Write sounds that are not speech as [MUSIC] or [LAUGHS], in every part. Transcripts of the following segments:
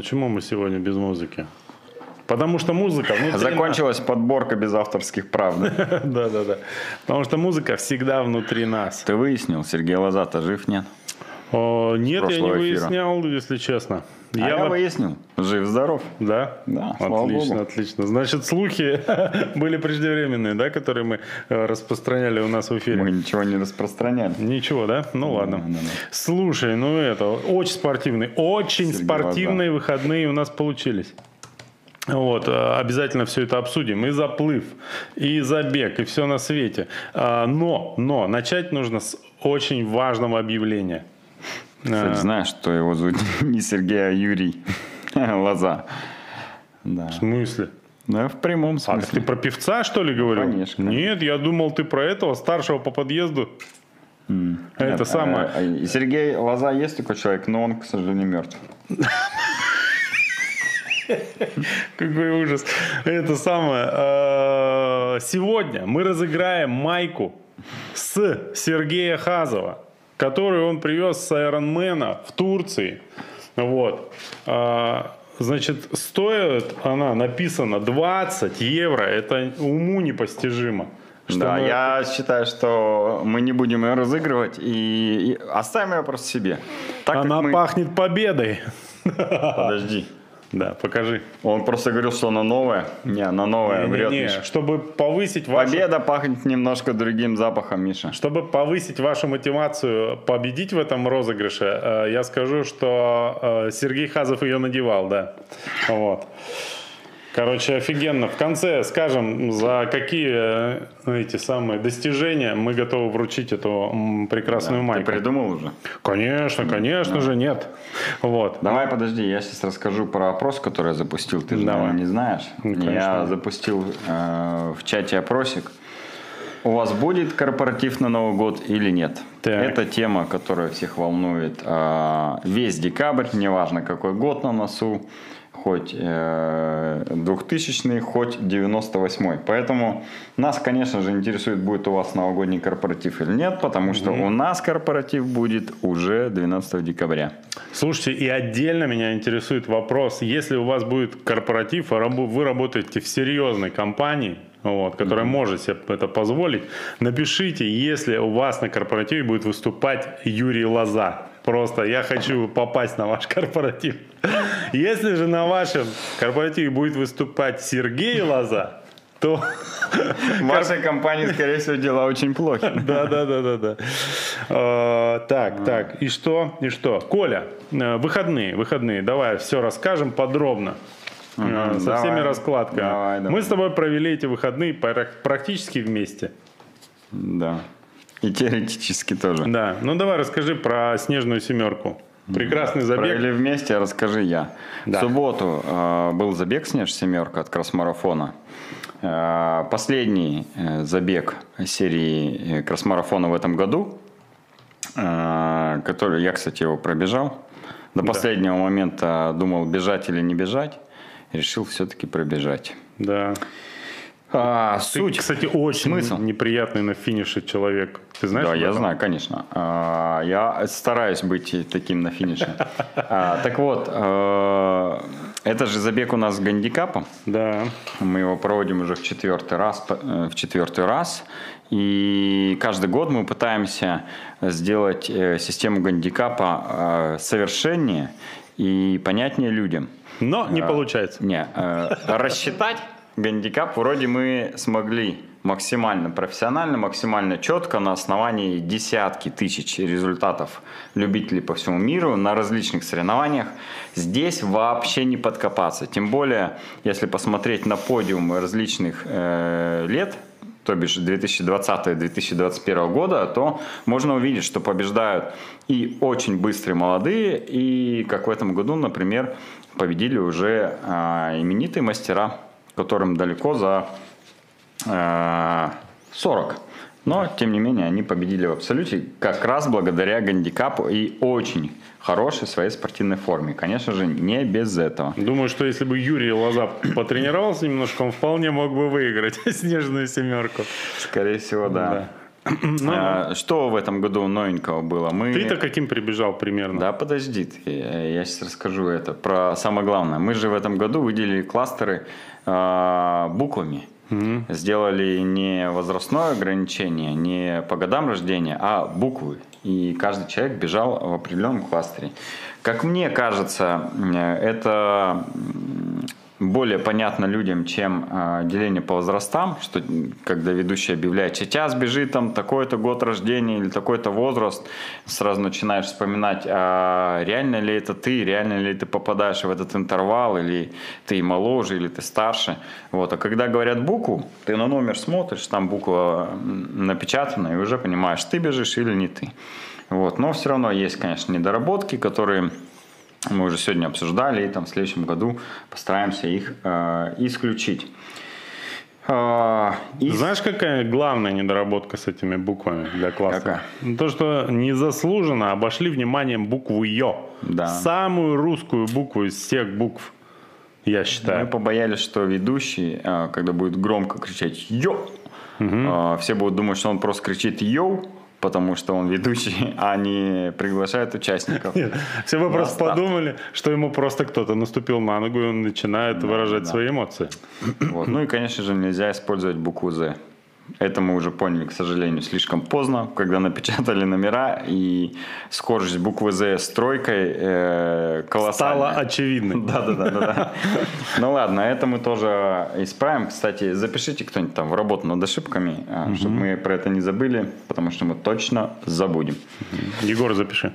Почему мы сегодня без музыки? Потому что музыка внутри Закончилась подборка без авторских прав. да? нас. [LAUGHS] Да, да, да. Потому что музыка всегда внутри нас. Ты выяснил, Сергей Лозата жив, нет? О, нет, я не прошлого эфира. выяснял, если честно. А я, вот- выяснил. Жив-здоров. Да? Да, слава Отлично, богу. отлично. Значит, слухи [LAUGHS] были преждевременные, да, которые мы э, распространяли у нас в эфире? Мы ничего не распространяли. Ничего, да? Ну ладно. да, да. Слушай, ну это, очень спортивный, очень Сергей спортивные выходные у нас получились. Вот, э, обязательно все это обсудим. И заплыв, и забег, и все на свете. А, Но, но, начать нужно с очень важного объявления. Кстати, знаешь, что его зовут [LAUGHS] не Сергей, а Юрий [LAUGHS] Лоза. Да. В смысле? Да, в прямом А ты смысле. про певца, что ли, говорил? Конечно. Нет, я думал, ты про этого старшего по подъезду. Это Нет, самое. а, и Сергей Лоза есть такой человек, но он, к сожалению, мертв. Какой ужас. Это самое. э, Сегодня мы разыграем майку с Сергея Хазова, которую он привез с Айронмена в Турции. Вот. А, Значит, стоит она, написано 20 евро. Это уму непостижимо. Что да, мы- я считаю, что мы не будем ее разыгрывать и, и оставим ее просто себе. Так Она мы- пахнет победой. Подожди. Да, покажи. Он просто говорил, что она новая. Не, она новая, врет Не-не-не, Миша. чтобы повысить вашу... Победа пахнет немножко другим запахом, Миша. Чтобы повысить вашу мотивацию победить в этом розыгрыше, э, я скажу, что э, Сергей Хазов ее надевал, да. Вот. Короче, офигенно. В конце скажем, за какие эти самые достижения мы готовы вручить эту прекрасную Ты майку. придумал уже? Конечно, конечно же, нет. Вот. Давай, подожди, я сейчас расскажу про опрос, который я запустил. Ты же, Давай. наверное, не знаешь. Ну, конечно. я запустил э, в чате опросик. У вас будет корпоратив на Новый год или нет? Так. Это тема, которая всех волнует э, весь декабрь, неважно какой год на носу, хоть э, 2000 хоть 98 Поэтому нас, конечно же, интересует, будет у вас новогодний корпоратив или нет, потому что у нас корпоратив будет уже 12 декабря. Слушайте, и отдельно меня интересует вопрос, если у вас будет корпоратив, а вы работаете в серьезной компании, вот, которая может себе это позволить, напишите, если у вас на корпоративе будет выступать Юрий Лоза. Просто я хочу попасть на ваш корпоратив. Если же на вашем корпоративе будет выступать Сергей Лоза, то В вашей компании, скорее всего, дела очень плохи. [LAUGHS] да, да, да, да, да. Э, Так, так, и что, и что? Коля, э, выходные, выходные, давай все расскажем подробно. э, Со давай. всеми раскладками. Давай, давай. Мы с тобой провели эти выходные пра- практически вместе. Да. И теоретически тоже. Да, ну давай расскажи про снежную семерку. Прекрасный забег. Провели вместе, расскажи я. Да. В субботу э, был забег «Снеж семерка» от кросс-марафона. Э, последний э, забег серии э, кросс-марафона в этом году, э, который я, кстати, его пробежал. До последнего момента думал, бежать или не бежать. Решил все-таки пробежать. Да. А, Ты, суть. кстати, очень Смысл? неприятный на финише человек. Ты знаешь? Да, я этом? знаю, конечно. А, Я стараюсь быть таким на финише. [LAUGHS] А, Так вот, э, это же забег у нас с гандикапом. Да. Мы его проводим уже в четвертый раз. э, В четвертый раз. И каждый год мы пытаемся сделать э, систему гандикапа совершеннее и понятнее людям. Но не получается. Не, рассчитать гандикап вроде мы смогли максимально профессионально, максимально четко на основании десятки тысяч результатов любителей по всему миру на различных соревнованиях. Здесь вообще не подкопаться. Тем более, если посмотреть на подиум различных э, лет, то бишь 2020-2021 года, то можно увидеть, что побеждают и очень быстрые молодые, и как в этом году, например, победили уже а, именитые мастера, которым далеко за а, 40. Но, тем не менее, они победили в абсолюте как раз благодаря гандикапу и очень хорошей своей спортивной форме. Конечно же, не без этого. Думаю, что если бы Юрий Лоза [COUGHS] потренировался немножко, он вполне мог бы выиграть [LAUGHS] снежную семерку. Скорее всего, да. Да. Ну, [CLEARS THROAT] А, Что в этом году новенького было? Мы... Ты-то каким прибежал примерно? Да, подожди, я сейчас расскажу это про самое главное. Мы же в этом году выделили кластеры а, буквами. Сделали не возрастное ограничение, не по годам рождения, а буквы. И каждый человек бежал в определенном кластере. Как мне кажется, э, это более понятно людям, чем э, деление по возрастам, что когда ведущий объявляет, сейчас бежит там такой-то год рождения или такой-то возраст, сразу начинаешь вспоминать, а реально ли это ты, реально ли ты попадаешь в этот интервал, или ты моложе, или ты старше. Вот. А когда говорят букву, ты на номер смотришь, там буква напечатана, и уже понимаешь, ты бежишь или не ты. Вот. Но все равно есть, конечно, недоработки, которые мы уже сегодня обсуждали, и там в следующем году постараемся их э, исключить. А, из- Знаешь, какая главная недоработка с этими буквами для класса? Какая? То, что незаслуженно обошли вниманием букву Ё. Да. Самую русскую букву из всех букв, я Мы считаю. побоялись, что ведущий, э, когда будет громко кричать «Йо!», э, все будут думать, что он просто кричит «Йоу!», потому что он ведущий, [LAUGHS] а не приглашает участников. Все бы просто старт. подумали, что ему просто кто-то наступил на ногу, и он начинает выражать да. свои эмоции. Вот. Ну и, конечно же, нельзя использовать букву «З». Это мы уже поняли, к сожалению, слишком поздно, когда напечатали номера, и скорость буквы «З» с тройкой э, колоссальная. Стало очевидно. [LAUGHS] Да, да, да, да, да. Ну ладно, это мы тоже исправим. Кстати, запишите кто-нибудь там в работу над ошибками, чтобы мы про это не забыли, потому что мы точно забудем. Егор, запиши.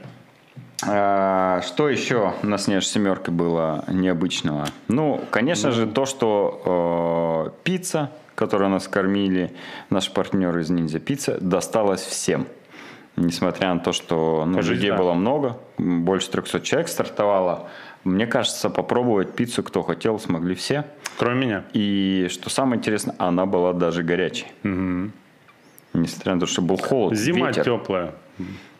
А, Что еще на снеж семерке было необычного? Ну, конечно же, то, что э, пицца, которую нас кормили, наши партнеры из Ниндзя Пицца, досталась всем. Несмотря на то, что ну, Кажись, людей да. было много, больше 300 человек стартовало. Мне кажется, попробовать пиццу, кто хотел, смогли все. Кроме меня. И что самое интересное, она была даже горячей. Несмотря на то, что был холод, Зима ветер. теплая.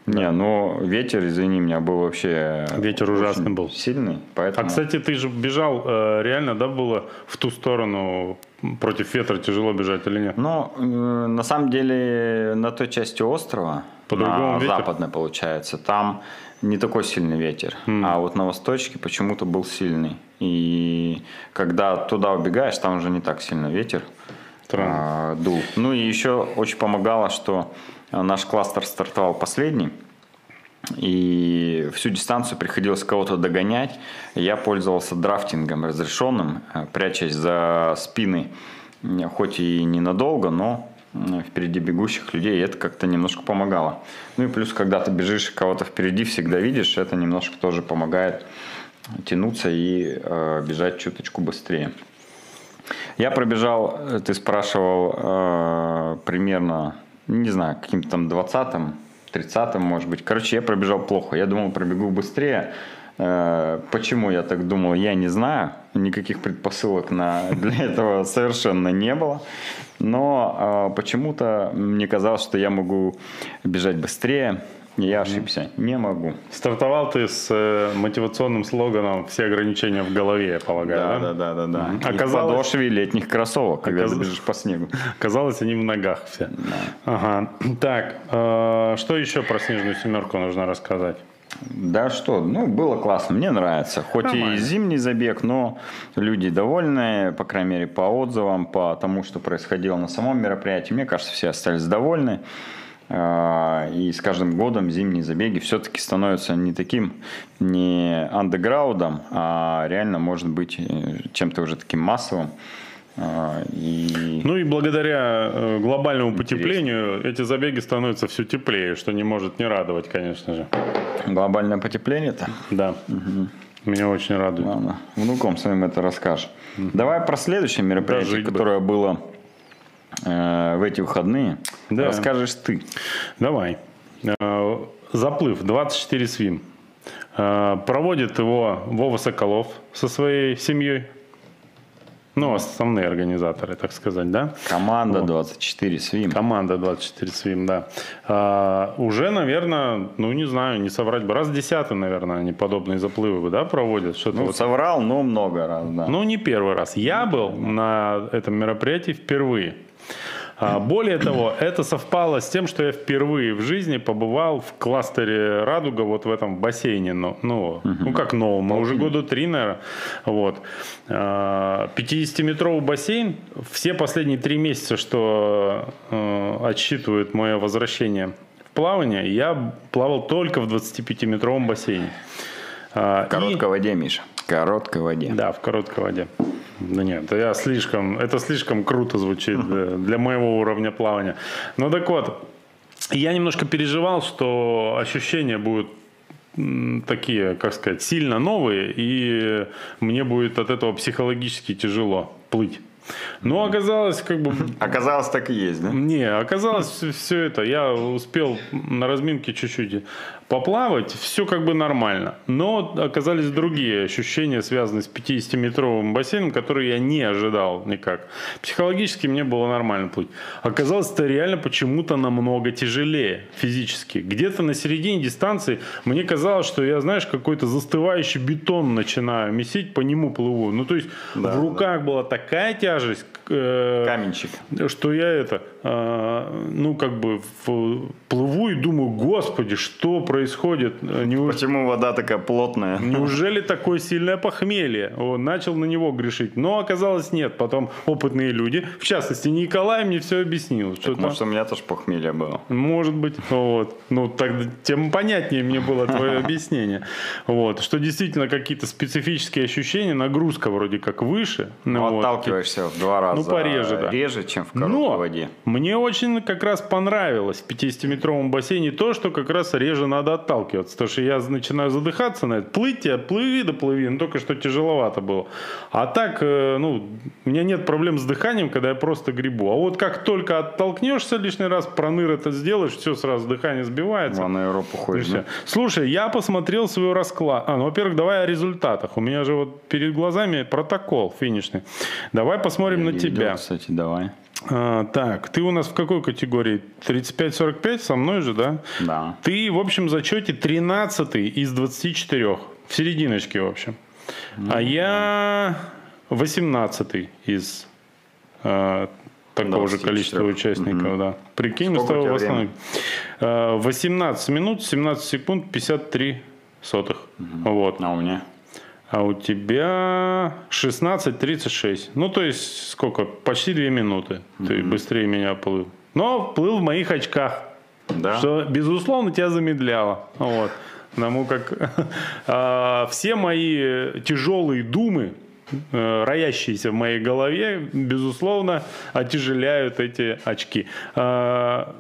Не, ну ветер, извини меня, был вообще Ветер ужасный был. Сильный, поэтому... А, кстати, ты же бежал, э, реально, да, было в ту сторону против ветра тяжело бежать или нет? Ну, э, на самом деле, на той части острова, По-другому на западной, получается, там не такой сильный ветер. А вот на восточке почему-то был сильный. И когда туда убегаешь, там уже не так сильно ветер а, дул. Ну и еще очень помогало, что наш кластер стартовал последний. И всю дистанцию приходилось кого-то догонять. Я пользовался драфтингом разрешенным, э, прячась за спины, э, хоть и ненадолго, но э, впереди бегущих людей, и это как-то немножко помогало. Ну и плюс, когда ты бежишь, кого-то впереди всегда видишь, это немножко тоже помогает тянуться и э, бежать чуточку быстрее. Я пробежал, э, ты спрашивал, э, примерно, не знаю, каким-то там 20-м, 30-м, может быть. Короче, я пробежал плохо. Я думал, пробегу быстрее. Э, Почему я так думал, я не знаю. Никаких предпосылок на, [LAUGHS] для этого совершенно не было. Но э, почему-то мне казалось, что я могу бежать быстрее. И я ошибся. Не могу. Стартовал ты с э, мотивационным слоганом «Все ограничения в голове», я полагаю, Да, да, да, да, да. Мгм. И в Оказалось- подошве летних кроссовок, когда Оказ- ты бежишь по снегу. Казалось, они в ногах все. Ага. [CLEARS THROAT] Так, э, что еще про снежную семерку нужно рассказать? Да что, ну, было классно, мне нравится. Хоть и Нормально. зимний забег, но люди довольны, по крайней мере, по отзывам, по тому, что происходило на самом мероприятии. Мне кажется, все остались довольны. А, И с каждым годом зимние забеги все-таки становятся не таким, не андеграундом, а реально может быть э, чем-то уже таким массовым. А, И Ну и благодаря э, глобальному потеплению эти забеги становятся все теплее, что не может не радовать, конечно же. глобальное потепление-то. Да. Меня очень радует. Ладно, внукам своим это расскажешь. Давай про следующее мероприятие, Дожить бы. которое было э, в эти выходные. Да. Расскажешь ты. Давай. Э, Заплыв 24 свим. Э, Проводит его Вова Соколов со своей семьей. Ну, основные организаторы, так сказать, да? Команда 24 свим. Команда 24 свим, да. А, уже, наверное, ну не знаю, не соврать бы, раз десятый, наверное, они подобные заплывы бы, да, проводят. Что-то Ну, вот. соврал, но много раз, да. Ну, не первый раз. Я был на этом мероприятии впервые. А, более того, это совпало с тем, что я впервые в жизни побывал в кластере «Радуга» вот в этом бассейне. Ну, ну, ну как новом, мы уже года три, наверное. Вот. 50-метровый а, бассейн. Все последние три месяца, что э, отсчитывает мое возвращение в плавание, я плавал только в 25-метровом бассейне. А, в короткой и... воде, Миша. В короткой воде. Да, в короткой воде. Да нет, я слишком, это слишком круто звучит для, для моего уровня плавания. Ну так вот, я немножко переживал, что ощущения будут такие, как сказать, сильно новые, и мне будет от этого психологически тяжело плыть. Но оказалось, как бы... [LAUGHS] Оказалось, так и есть, да? Не, оказалось все это. Я успел на разминке чуть-чуть поплавать, все как бы нормально. Но оказались другие ощущения, связанные с 50-метровым бассейном, которые я не ожидал никак. Психологически мне было нормально плыть. Оказалось, это реально почему-то намного тяжелее физически. Где-то на середине дистанции мне казалось, что я, знаешь, какой-то застывающий бетон начинаю месить, по нему плыву. Ну, то есть да, в руках да. была такая тяжесть. Э, Каменчик. Что я это, ну, как бы плыву и думаю, господи, что происходит? Неуж... Почему вода такая плотная? Неужели такое сильное похмелье? Он начал на него грешить. Но оказалось нет. Потом опытные люди, в частности Николай мне все объяснил. Что может у меня тоже похмелье было? Может быть. Вот. Ну, тогда тем понятнее мне было твое [LAUGHS] объяснение. Вот. Что действительно какие-то специфические ощущения, нагрузка вроде как выше. Ну, отталкиваешься в два раза ну, пореже, да. реже, чем в короткой Но воде. Мне очень как раз понравилось в 50-метровом бассейне то, что как раз реже надо отталкиваться. Потому что я начинаю задыхаться на это. Плыть, плыви да плыви. Но только что тяжеловато было. А так, э, ну, у меня нет проблем с дыханием, когда я просто грибу. А вот как только оттолкнешься лишний раз, проныр это сделаешь, все сразу дыхание сбивается. А на Европу ходишь, да? Слушай, я посмотрел свой расклад. А, ну, во-первых, давай о результатах. У меня же вот перед глазами протокол финишный. Давай посмотрим я на тебя. Идет, кстати, давай. А, так, ты у нас в какой категории? 35-45 со мной же, да? Да. Ты в общем зачете 13 из 24. В серединочке, в общем. Ну, а я 18 из э, такого же количества участников, угу. да. Прикинь, мы с тобой в 18 минут, 17 секунд, 53 сотых. Угу. Вот. А у меня? А у тебя 16.36. Ну, то есть сколько? Почти 2 минуты. Mm-hmm. Ты быстрее меня плыл. Но плыл в моих очках. Да. Что, безусловно, тебя замедляло. Вот. Потому как [LAUGHS] а, все мои тяжелые думы, э, роящиеся в моей голове, безусловно, отяжеляют эти очки. А,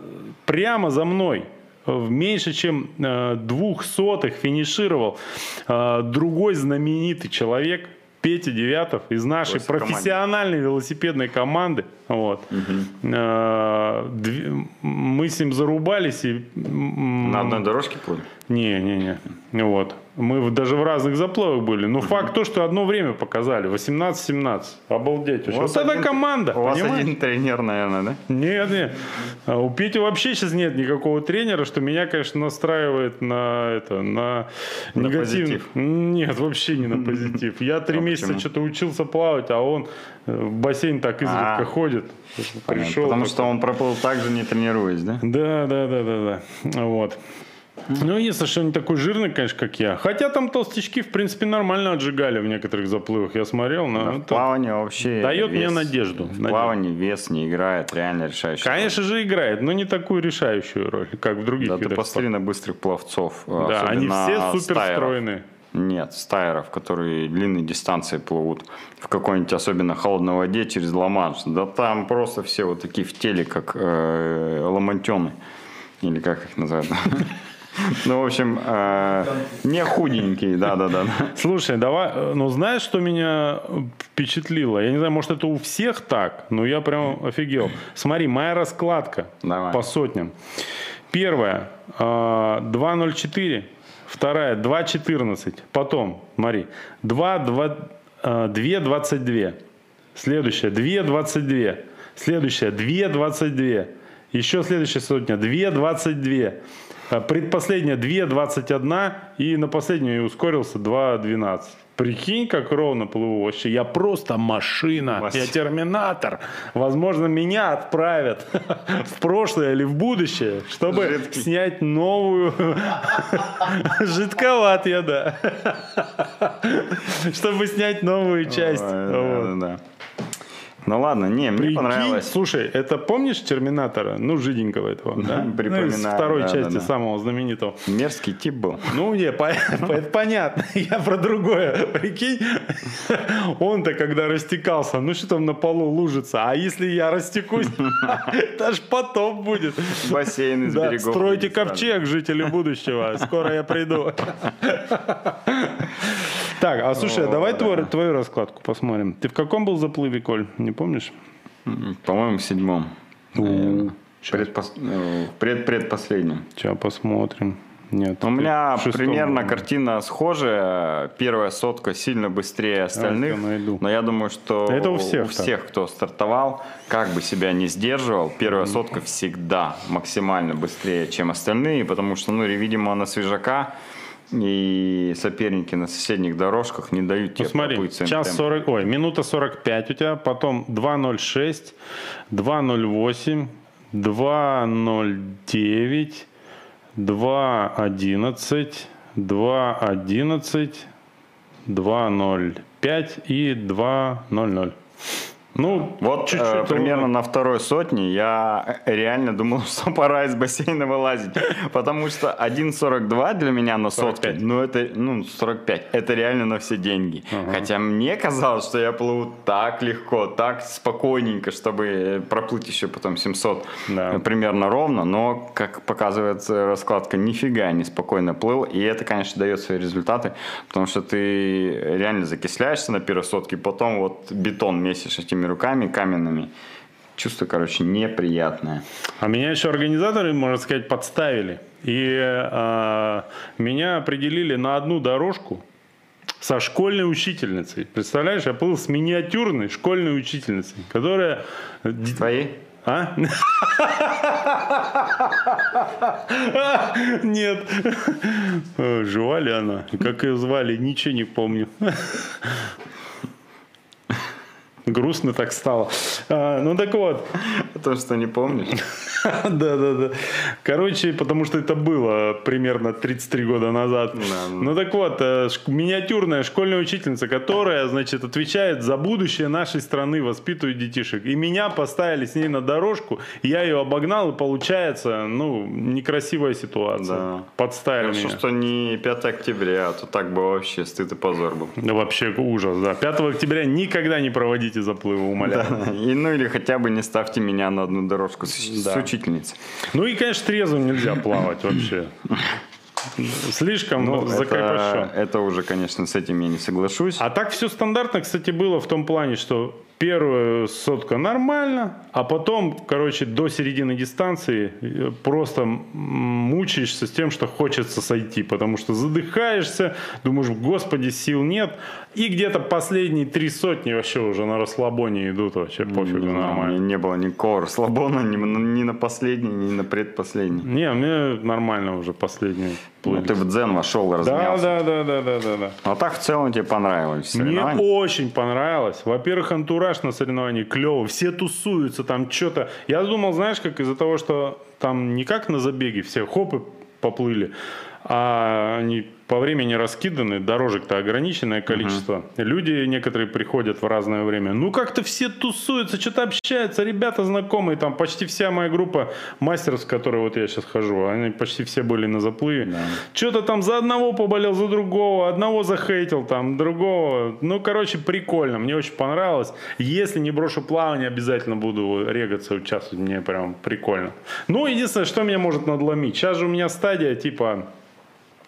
прямо за мной в меньше чем э, двух сотых финишировал э, другой знаменитый человек, Петя Девятов из нашей профессиональной команде. велосипедной команды. Вот. Угу. Мы с ним зарубались. И... На одной дорожке плыли? Не, не, не. Вот. Мы даже в разных заплывах были. Но угу. факт то, что одно время показали. 18-17. Обалдеть. У вот это команда. У вас понимаешь? один тренер, наверное, да? Нет, нет. А у Пети вообще сейчас нет никакого тренера, что меня, конечно, настраивает на это, на, на Позитив. Нет, вообще не на позитив. Я три а месяца что-то учился плавать, а он в бассейн так изредка а, ходит. Пришел. Потому что он проплыл так же, не тренируясь, да? Да, да, да, да, да. Вот. Ну, если что не такой жирный, конечно, как я. Хотя там толстячки, в принципе, нормально отжигали в некоторых заплывах. Я смотрел. Но да, в плавании вообще Дает вес, мне надежду. В плавании вес не играет, реально решающий. Конечно роль. же играет, но не такую решающую роль, как в других Да, ты посмотри на быстрых пловцов. Да, они все супер стройные. Нет, стайеров, которые длинные дистанции плывут в какой-нибудь особенно холодной воде через ла Да там просто все вот такие в теле, как э, ламантены. Или как их называют. [LAUGHS] Ну, в общем, э, не худенький, да-да-да. Слушай, давай, э, ну знаешь, что меня впечатлило? Я не знаю, может это у всех так, но я прям офигел. Смотри, моя раскладка давай. по сотням. Первая, э, 2.04, вторая, 2.14, потом, смотри, 2, 2, 2.22, следующая, 2.22, следующая, 2.22, еще следующая сотня, 2.22, Предпоследняя 2.21 и на последнюю ускорился 2.12. Прикинь, как ровно плыву. Вообще, я просто машина. Мас- Я терминатор. Возможно, меня отправят [LAUGHS] в прошлое или в будущее, чтобы Жидкий. снять новую... [LAUGHS] Жидковат я, да. [LAUGHS] Чтобы снять новую часть. Да, да, да. Ну ладно, не, мне Прикинь, понравилось. Слушай, это помнишь Терминатора? Ну, жиденького этого, да? Ну, из Припоминаю, второй да, части да, да. самого знаменитого. Мерзкий тип был. Ну, не, по- [LAUGHS] это понятно. [LAUGHS] Я про другое. Прикинь, он-то, когда растекался, ну что там на полу лужится? А если я растекусь, [LAUGHS] это ж потоп будет. Бассейн из Да, берегов. стройте ковчег, жители будущего. Скоро я приду. Так, а слушай, а давай твой- твою раскладку посмотрим. Ты в каком был заплыве, Коль? Не помнишь? По-моему, в седьмом. наверное. Предпос- э, в Пред-предпоследнем. Сейчас посмотрим. Нет. У меня примерно картина схожая. Первая сотка сильно быстрее остальных. я найду. Но я думаю, что Это у всех так. кто стартовал, как бы себя не сдерживал, первая сотка всегда максимально быстрее, чем остальные, потому что, ну, видимо, на свежака и соперники на соседних дорожках не дают Ну тебе смотри, проплыть своим час темпом. 40, ой, минута 45 у тебя, потом 2.06, 2.08, 2.09, 2.11, 2.11, 2.05 и 2.00. Ну, Вот чуть-чуть э, примерно на второй сотне я э, реально думал, [LAUGHS] что пора из бассейна вылазить. Потому что 1.42 для меня на сотке, 45. ну это, ну 45, это реально на все деньги. Хотя мне казалось, что я плыву так легко, так спокойненько, чтобы э, проплыть еще потом 700 Да. э, примерно ровно. Но, как показывает э, раскладка, нифига не спокойно плыл. И это, конечно, дает свои результаты, потому что ты реально закисляешься на первой сотке, потом вот бетон месишь этими руками каменными. Чувство, короче, неприятное. А меня еще организаторы, можно сказать, подставили. И э, меня определили на одну дорожку со школьной учительницей. Представляешь, я плыл с миниатюрной школьной учительницей, которая... Твои? А? Нет. Жива ли она? Как ее звали? Ничего не помню. Грустно так стало. А, Ну так вот, То, что не помнишь. [LAUGHS] да, да, да. Короче, потому что это было примерно 33 года назад. Да. Ну так вот, э, миниатюрная школьная учительница, которая, значит, отвечает за будущее нашей страны, воспитывает детишек. И меня поставили с ней на дорожку, я ее обогнал, и получается, ну, некрасивая ситуация. Да. Подставили Хорошо, меня. что не 5 октября, а то так бы вообще стыд и позор был. Да, вообще ужас, да. 5 октября никогда не проводите заплывы, умоляю. И, ну или хотя бы не ставьте меня на одну дорожку с, с Да. учительницей. Ну и, конечно, трезвым нельзя плавать вообще. Слишком Ну, закрепощен. это, это уже, конечно, с этим я не соглашусь. А так все стандартно, кстати, было в том плане, что первая сотка нормально, а потом, короче, до середины дистанции э, просто мучаешься с тем, что хочется сойти, потому что задыхаешься, думаешь, господи, сил нет, и где-то последние три сотни вообще уже на расслабоне идут, вообще пофигу, Не нормально. не было никакого расслабона ни, на- ни на последний, ни на предпоследний. Не, мне нормально уже последние Ну, ты в дзен вошел, размялся. да, да, да, да, да, да. А так в целом тебе понравилось Мне очень понравилось. Во-первых, антураж на соревновании клевый. Все тусуются, там что-то. Я думал, знаешь, как из-за того, что там не как на забеге все хопы поплыли, а они по времени раскиданы, дорожек-то ограниченное количество. Люди некоторые приходят в разное время. Ну, как-то все тусуются, что-то общаются, ребята знакомые. Там почти вся моя группа мастеров, с которой вот я сейчас хожу, они почти все были на заплыве. Что-то там за одного поболел, за другого, одного захейтил, там, другого. Ну, короче, прикольно, мне очень понравилось. Если не брошу плавание, обязательно буду регаться, участвовать, мне прям прикольно. Ну, единственное, что меня может надломить. Сейчас же у меня стадия, типа,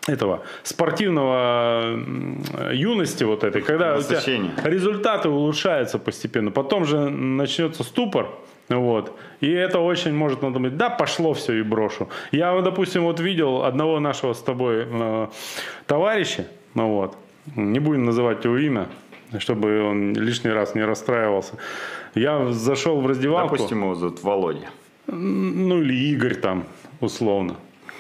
этого спортивного юности вот этой, когда у тебя результаты улучшаются постепенно, потом же начнется ступор, вот, и это очень может надумать, да, пошло все и брошу. Я, вот, допустим, вот видел одного нашего с тобой э, товарища, ну вот, не будем называть его имя, чтобы он лишний раз не расстраивался. Я зашел в раздевалку, Допустим, его зовут Володя. ну или Игорь там, условно.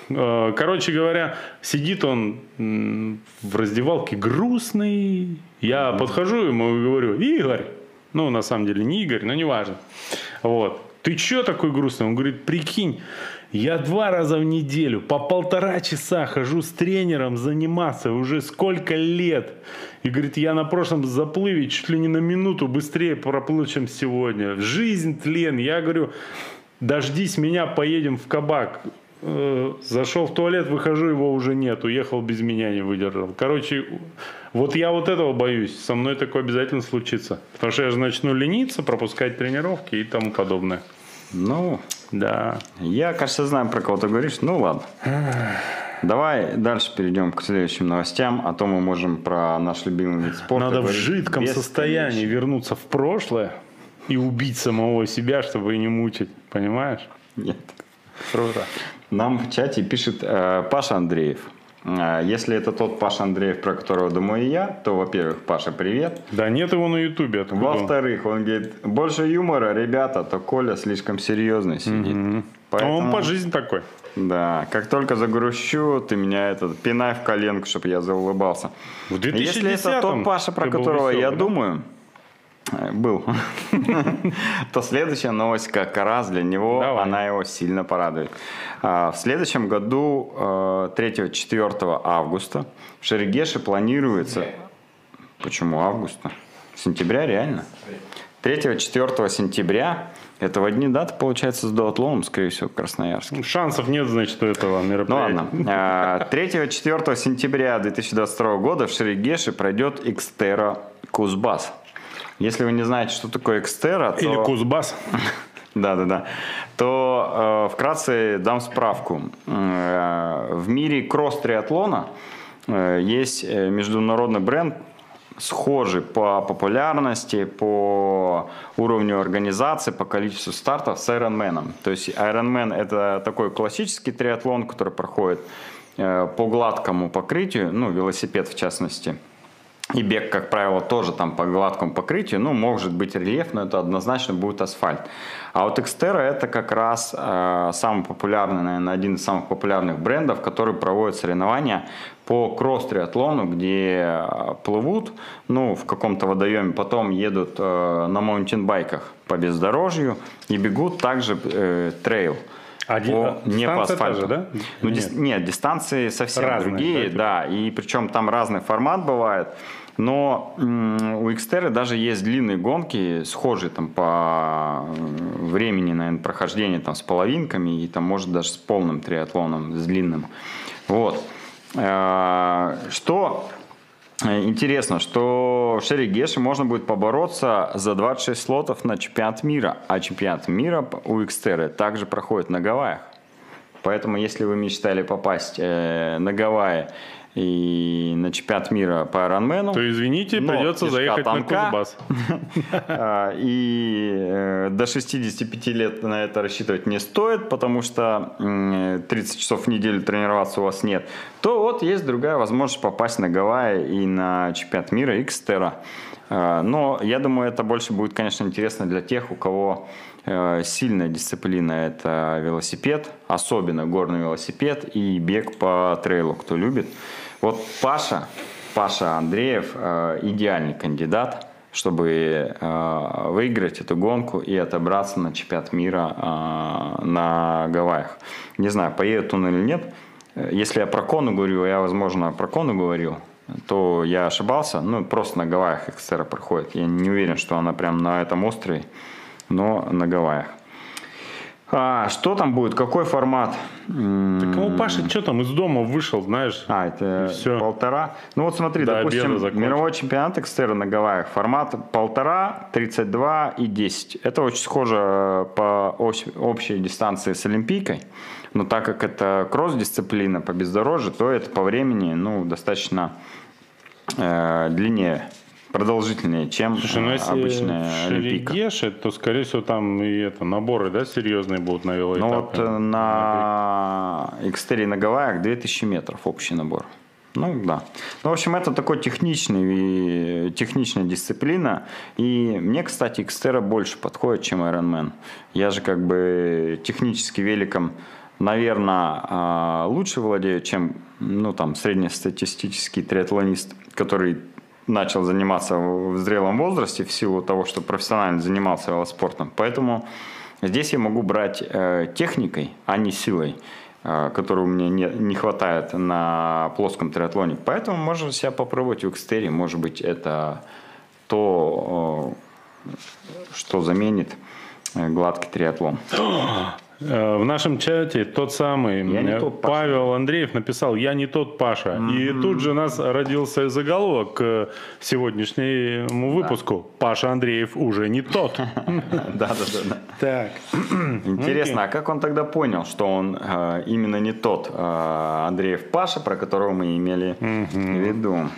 Э, короче говоря, сидит он в раздевалке грустный. Я подхожу ему и говорю, Игорь, ну, на самом деле не Игорь, но неважно. Вот. Ты чё такой грустный? Он говорит, прикинь, я два раза в неделю по полтора часа хожу с тренером заниматься уже сколько лет. И говорит, я на прошлом заплыве чуть ли не на минуту быстрее проплыл, чем сегодня. Жизнь тлен. Я говорю, дождись меня, поедем в кабак. Э, зашел в туалет, выхожу, его уже нет. Уехал без меня, не выдержал. Короче, вот я вот этого боюсь. Со мной такое обязательно случится. Потому что я же начну лениться, пропускать тренировки и тому подобное. Ну, да. Я, кажется, знаю, про кого ты говоришь. Ну, ладно. Давай дальше перейдем к следующим новостям, а то мы можем про наш любимый вид спорта. Надо в жидком состоянии вернуться в прошлое и убить самого себя, чтобы не мучить. Понимаешь? Нет. Круто. Нам в чате пишет э, Паша Андреев. Э, если это тот Паша Андреев, про которого думаю и я, то, во-первых, Паша, привет. Да нет его на Ютубе. Во-вторых, он говорит, больше юмора, ребята, то Коля слишком серьезный сидит. Угу. Поэтому... Он по жизни такой. Да, как только загрущу, ты меня этот пинай в коленку, чтобы я заулыбался. В 2010 Если это тот Паша, про которого веселый, я да? думаю, был, [LAUGHS] то следующая новость как раз для него, Давай. она его сильно порадует. А, в следующем году 3-4 э, августа в Шерегеше планируется... Почему августа? Сентября реально? 3-4 сентября этого дни дата получается с дуатлоном, скорее всего, в Красноярске. Шансов нет, значит, у этого мероприятия. Ну ладно. 3-4 а, сентября 2022 года в Шерегеше пройдет Xterra Кузбасс. Если вы не знаете, что такое Экстера, то... Или Кузбасс. [LAUGHS] Да-да-да. То э, вкратце дам справку. Э, в мире кросс-триатлона э, есть э, международный бренд, схожий по популярности, по уровню организации, по количеству стартов с Ironman. То есть Ironman это такой классический триатлон, который проходит э, по гладкому покрытию, ну велосипед в частности – и бег, как правило, тоже там по гладкому покрытию. Ну, может быть рельеф, но это однозначно будет асфальт. А вот Xterra это как раз э, самый популярный, наверное, один из самых популярных брендов, который проводит соревнования по кросс-триатлону, где э, плывут, ну, в каком-то водоеме, потом едут э, на маунтинбайках по бездорожью и бегут также э, трейл. А по, не по асфальту. Же, да? Ну, нет. Дис, нет, дистанции совсем разные, другие, да, да, и причем там разный формат бывает. Но у Xterra даже есть длинные гонки, схожие там по времени, наверное, прохождения там с половинками и там может даже с полным триатлоном, с длинным. Вот. Э, что э, интересно, что в Шерегеше можно будет побороться за 26 слотов на чемпионат мира, а чемпионат мира у Xterra также проходит на Гавайях. Поэтому, если вы мечтали попасть э, на Гавайи и на чемпионат мира по Ironman. То извините, придется заехать танка, на Кузбасс. [LAUGHS] А, и э, до 65 лет на это рассчитывать не стоит, потому что 30 часов в неделю тренироваться у вас нет. То вот есть другая возможность попасть на Гавайи и на чемпионат мира Xterra. А, но я думаю, это больше будет, конечно, интересно для тех, у кого э, сильная дисциплина – это велосипед, особенно горный велосипед и бег по трейлу, кто любит. Вот Паша, Паша Андреев э, идеальный кандидат, чтобы э, выиграть эту гонку и отобраться на чемпионат мира э, на Гавайях. Не знаю, поедет он или нет. Если я про Кону говорю, я, возможно, про Кону говорил, то я ошибался. Ну, просто на Гавайях Экстера проходит. Я не уверен, что она прям на этом острове, но на Гавайях. А, что там будет? Какой формат? Так у Паши что там из дома вышел, знаешь? А, это все. полтора. Ну вот смотри, До допустим, мировой чемпионат Экстера на Гавайях. Формат полтора, 32 и 10. Это очень схоже по общей дистанции с Олимпийкой. Но так как это кросс-дисциплина по бездорожью, то это по времени ну, достаточно э, длиннее продолжительнее, чем Слушай, ну, если обычная Олимпийка. то, скорее всего, там и это наборы, да, серьезные будут на велоэтапе? Ну, вот э, на Xterra на Гавайях 2000 метров общий набор. Ну, да. Ну, в общем, это такой техничный, техничная дисциплина. И мне, кстати, Xterra больше подходит, чем Ironman. Я же как бы технически великом наверное, а, лучше владеют, чем ну, там, среднестатистический триатлонист, который начал заниматься в зрелом возрасте в силу того, что профессионально занимался велоспортом. Поэтому здесь я могу брать э, техникой, а не силой, э, которую мне не, не хватает на плоском триатлоне. Поэтому можно себя попробовать в Xterra. Может быть, это то, э, что заменит э, гладкий триатлон. [GASPS] Э, в нашем чате тот самый Паша. Павел Андреев написал «Я не тот Паша». Mm-hmm. И тут же у нас родился заголовок к сегодняшнему выпуску. Да. Паша Андреев уже не тот. Да, да, да. Так. Интересно, а как он тогда понял, что он э, именно не тот э, Андреев Паша, про которого мы имели в виду?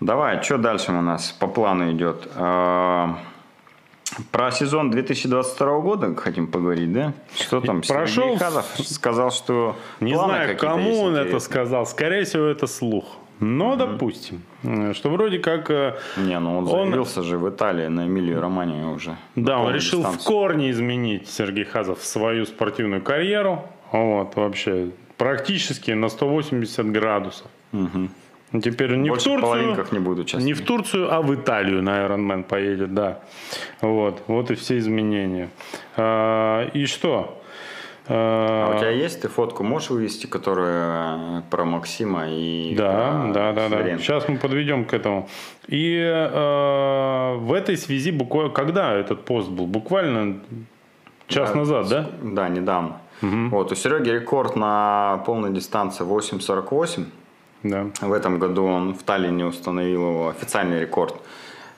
Давай, что дальше у нас по плану идет? Про сезон 2022 года хотим поговорить, да? Что там? Прошел. Хазов сказал, что не знаю, кому он это сказал. Скорее всего, это слух. Но, mm допустим, что вроде как... Э, не, ну он, он заявился же в Италии на Эмилию Романию уже. Да, он решил дистанцию. в корне изменить, Сергей Хазов, свою спортивную карьеру. Вот, вообще, практически на 180 градусов. Угу. Теперь не Больше в Турцию, не, буду не в Турцию, а в Италию на Ironman поедет, да. Вот, вот и все изменения. А, и что? А, а у тебя есть ты фотку можешь вывести, которая про Максима и да, про да, да, да. Сейчас мы подведем к этому. И э, в этой связи буквально, когда этот пост был? Буквально час да, назад, да? Да, недавно. Угу. Вот у Сереги рекорд на полной дистанции 8.48. Да. В этом году он в Таллине установил его официальный рекорд.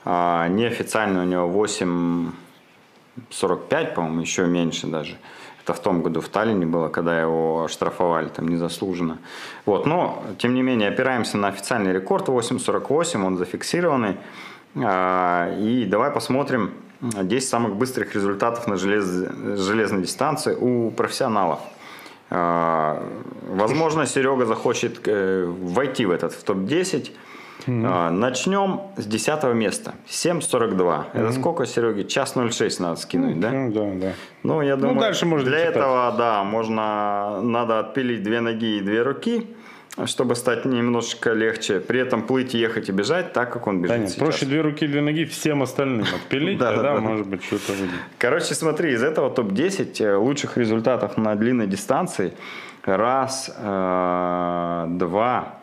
А неофициально у него 8.45, по-моему, еще меньше даже. Это в том году в Таллине было, когда его оштрафовали там незаслуженно. Вот, но, тем не менее, опираемся на официальный рекорд 8.48, он зафиксированный. А, и давай посмотрим 10 самых быстрых результатов на желез... железной дистанции у профессионалов. А, возможно, Серега захочет э, войти в этот в топ-10. Mm-hmm. Начнем с 10 места. 7.42. Mm-hmm. Это сколько, Сереге? Час 06 надо скинуть, да? Mm-hmm. Да, да. Ну, я ну, думаю, ну, дальше можно для читать. этого, да, можно, надо отпилить две ноги и две руки чтобы стать немножечко легче. При этом плыть, ехать и бежать так, как он бежит да нет, сейчас. Проще две руки, две ноги всем остальным отпилить, [LAUGHS] тогда может быть что-то будет. Короче, смотри, из этого топ-10 э, лучших результатов на длинной дистанции. Раз, э, два,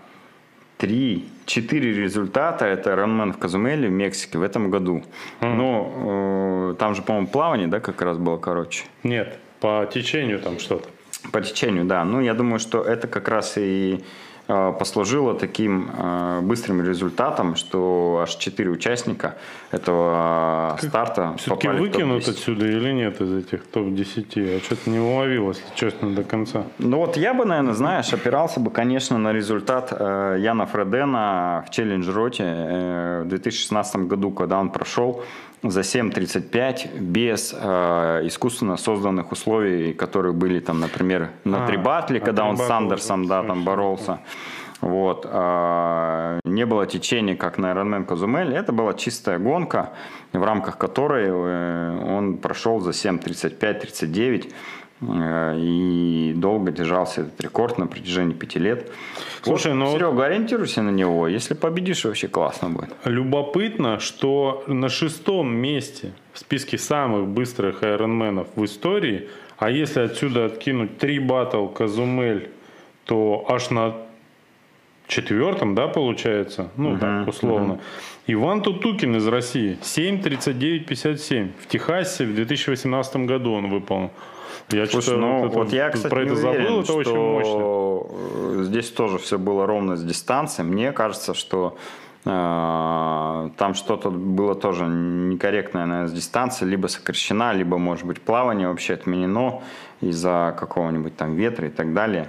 три, четыре результата. Это Ранмен в Казумеле в Мексике в этом году. Ну, там же, по-моему, плавание, да, как раз было короче? Нет, по течению там что-то. По течению, да. Ну, я думаю, что это как раз и э, послужило таким э, быстрым результатом, что аж 4 участника этого э, старта Все-таки выкинут отсюда или нет из этих топ-10? Я что-то не уловил, если честно, до конца. Ну вот я бы, наверное, знаешь, опирался бы, конечно, на результат Яна Фредена в челлендж-роте в 2016 году, когда он прошел за 7.35 без э, искусственно созданных условий, которые были там, например, на а, трибатле, когда он с Андерсом, да, там боролся. Вот. Э, не было течения, как на Ironman Козумель. Это была чистая гонка, в рамках которой э, он прошел за 7.35-39 э, и долго держался этот рекорд на протяжении пяти лет. Слушай, ну... Серега, ориентируйся на него. Если победишь, вообще классно будет. Любопытно, что на шестом месте в списке самых быстрых айронменов в истории, а если отсюда откинуть три батл Казумель, то аж на четвертом, да, получается, ну, uh-huh, так, условно. Uh-huh. Иван Тутукин из России, 7.39.57. В Техасе в 2018 году он выполнил. Я Слушай, ну, вот, вот я, кстати, про это уверен, забыл, это очень мощно. Здесь тоже все было ровно с дистанцией. Мне кажется, что э, там что-то было тоже некорректное наверное, с дистанцией, либо сокращена, либо, может быть, плавание вообще отменено из-за какого-нибудь там ветра и так далее.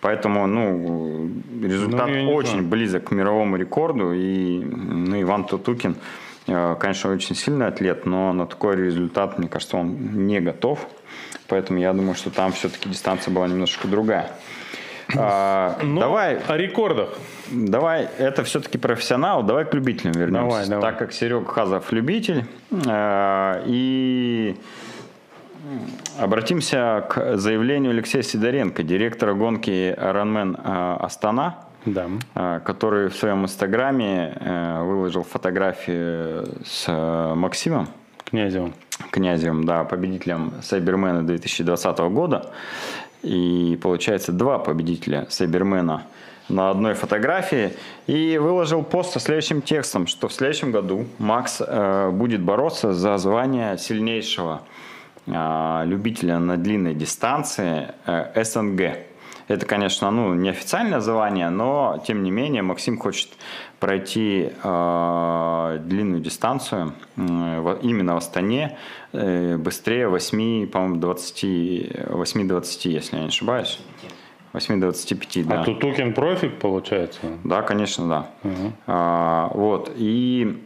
Поэтому, ну, результат ну, очень близок к мировому рекорду. И ну, Иван Тутукин, э, конечно, очень сильный атлет, но на такой результат, мне кажется, он не готов. Поэтому я думаю, что там все-таки дистанция была немножко другая. А, ну, давай о рекордах. Давай, это все-таки профессионал, давай к любителям вернемся. Давай, давай. Так как Серега Хазов любитель, э, и обратимся к заявлению Алексея Сидоренко, директора гонки Ironman э, Астана, Да. э, который в своем инстаграме э, выложил фотографии с э, Максимом Князевым. Князевым, да, победителем Сайбермена 2020 года. И получается два победителя Сайбермена на одной фотографии. И выложил пост со следующим текстом, что в следующем году Макс э, будет бороться за звание сильнейшего э, любителя на длинной дистанции э, СНГ. Это, конечно, ну, неофициальное звание, но, тем не менее, Максим хочет пройти э, длинную дистанцию э, именно в Астане э, быстрее 8, по-моему, 20, 8-20, если я не ошибаюсь. 8-25, да. А Тутукин профик, получается? Да, конечно, да. А, вот. И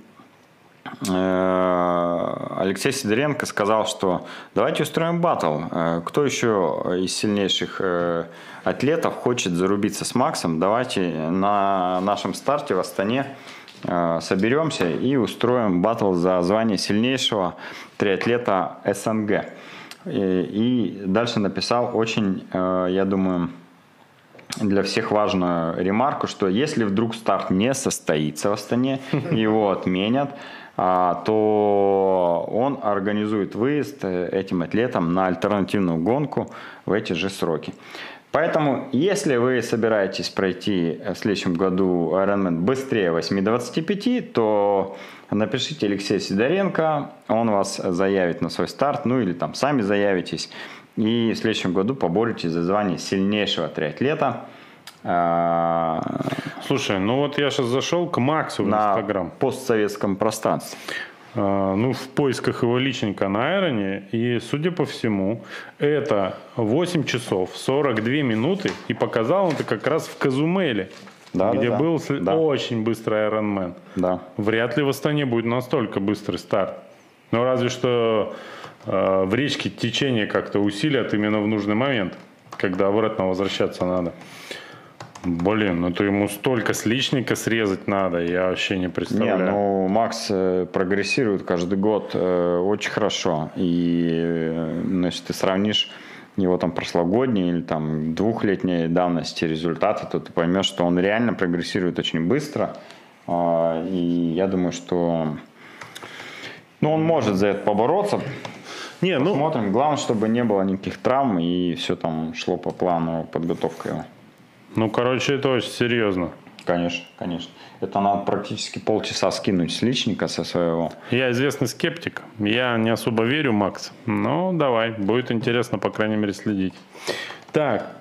э, Алексей Сидоренко сказал, что давайте устроим батл. Э, Кто еще из сильнейших э, атлетов хочет зарубиться с Максом? Давайте на нашем старте в Астане э, соберемся и устроим батл за звание сильнейшего триатлета СНГ. И, и дальше написал очень, э, я думаю, для всех важную ремарку, что если вдруг старт не состоится в Астане, [LAUGHS] его отменят, а, то он организует выезд этим атлетам на альтернативную гонку в эти же сроки. Поэтому, если вы собираетесь пройти в следующем году Ironman быстрее 8.25, то напишите Алексею Сидоренко, он вас заявит на свой старт, ну или там сами заявитесь, и в следующем году поборетесь за звание сильнейшего триатлета а, Слушай, ну вот я сейчас зашел к Максу в на Инстаграм. постсоветском пространстве. А, ну, в поисках его личника на Айроне. И, судя по всему, это 8 часов 42 минуты. И показал он это как раз в Казумеле. Да, где да, был Да. очень быстрый Айронмен. Да. Вряд ли в Астане будет настолько быстрый старт. Ну, разве что э, в речке течение как-то усилят именно в нужный момент, когда обратно возвращаться надо. Блин, ну то ему столько с личника срезать надо, я вообще не Не, представляю. ну Макс э, прогрессирует каждый год э, очень хорошо. И э, ну, если ты сравнишь его там прошлогодние или там двухлетней давности результаты, то ты поймешь, что он реально прогрессирует очень быстро. А, И я думаю, что ну, он может за это побороться. Не, ну, Посмотрим. Главное, чтобы не было никаких травм и все там шло по плану подготовка его. Ну, короче, это очень серьезно. Конечно, конечно. Это надо практически полчаса скинуть с личника со своего. Я известный скептик. Я не особо верю, Макс. Ну, давай, будет интересно, по крайней мере, следить. Так,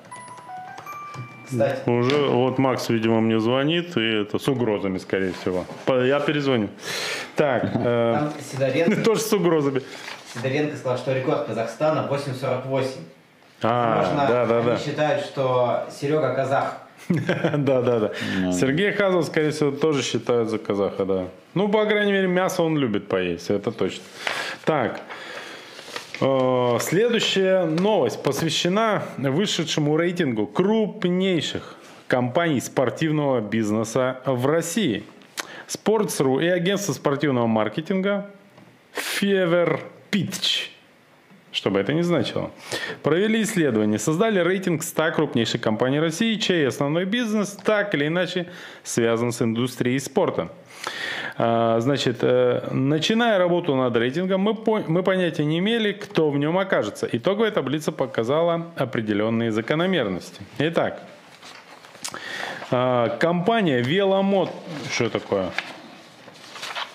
Кстати, уже вот Макс, видимо, мне звонит, и это с угрозами, скорее всего. Я перезвоню. Так, э, [LAUGHS] тоже с угрозами. Сидоренко сказал, что рекорд Казахстана 8.48. А, Возможно, да, да, они да. считают, что Серега казах. [LAUGHS] Да, да, да. Сергей Хазов, скорее всего, тоже считают за казаха, да. Ну, по крайней мере, мясо он любит поесть, это точно. Так, э, следующая новость посвящена вышедшему рейтингу крупнейших компаний спортивного бизнеса в России. Sports.ru и агентство спортивного маркетинга Fever Pitch что бы это ни значило. Провели исследование, создали рейтинг 100 крупнейших компаний России, чей основной бизнес так или иначе связан с индустрией спорта. А, Значит, э, начиная работу над рейтингом, мы, мы понятия не имели, кто в нем окажется. Итоговая таблица показала определенные закономерности. Итак, а, компания Веломод, что такое?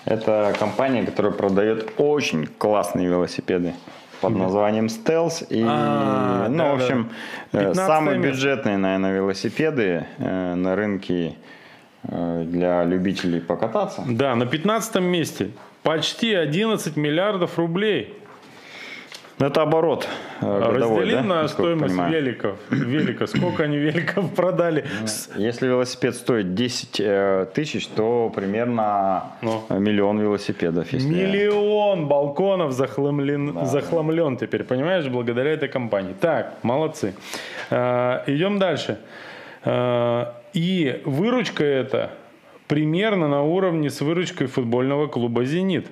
Это компания, которая продает очень классные велосипеды под названием Stealth. И, А, ну, да, в общем, да. э, 15 самые место. бюджетные, наверное, велосипеды э, на рынке э, для любителей покататься. Да, на 15 месте почти 11 миллиардов рублей. Ну, это оборот э, годовой, Раздели да? на стоимость понимаю? великов. Велика. Сколько они великов [LAUGHS] продали? С- Если велосипед стоит 10 э, тысяч, то примерно Ну. э, миллион велосипедов. Если... Миллион балконов захламлен, захламлен теперь, понимаешь, благодаря этой компании. Так, молодцы. А, идем дальше. А, и выручка эта примерно на уровне с выручкой футбольного клуба «Зенит».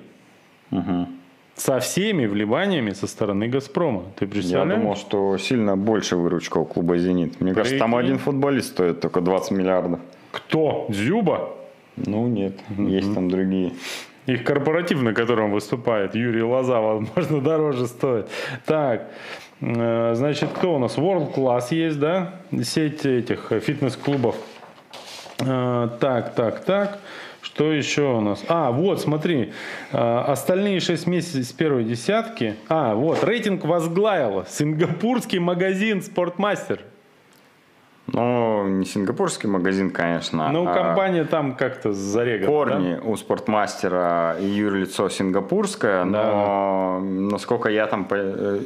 Мгм. Со всеми вливаниями со стороны «Газпрома». Ты Я представляешь? думал, что сильно больше выручка у клуба «Зенит». Мне кажется, там Прикинь. один футболист стоит только 20 миллиардов. Кто? Дзюба? Ну, нет, есть там другие. Их корпоратив, на котором выступает Юрий Лоза, [LAUGHS] возможно, дороже стоит. Так, э, значит, кто у нас? World Class есть, да? Сеть этих фитнес-клубов. Э, Так, так, так. Что еще у нас? А, вот, смотри. э, Остальные 6 месяцев с первой десятки. А, вот, рейтинг возглавил сингапурский магазин «Спортмастер». Ну, не сингапурский магазин, конечно. Ну, а компания там как-то зарегана. Корни у спортмастера и юрлицо сингапурское, но насколько я там э,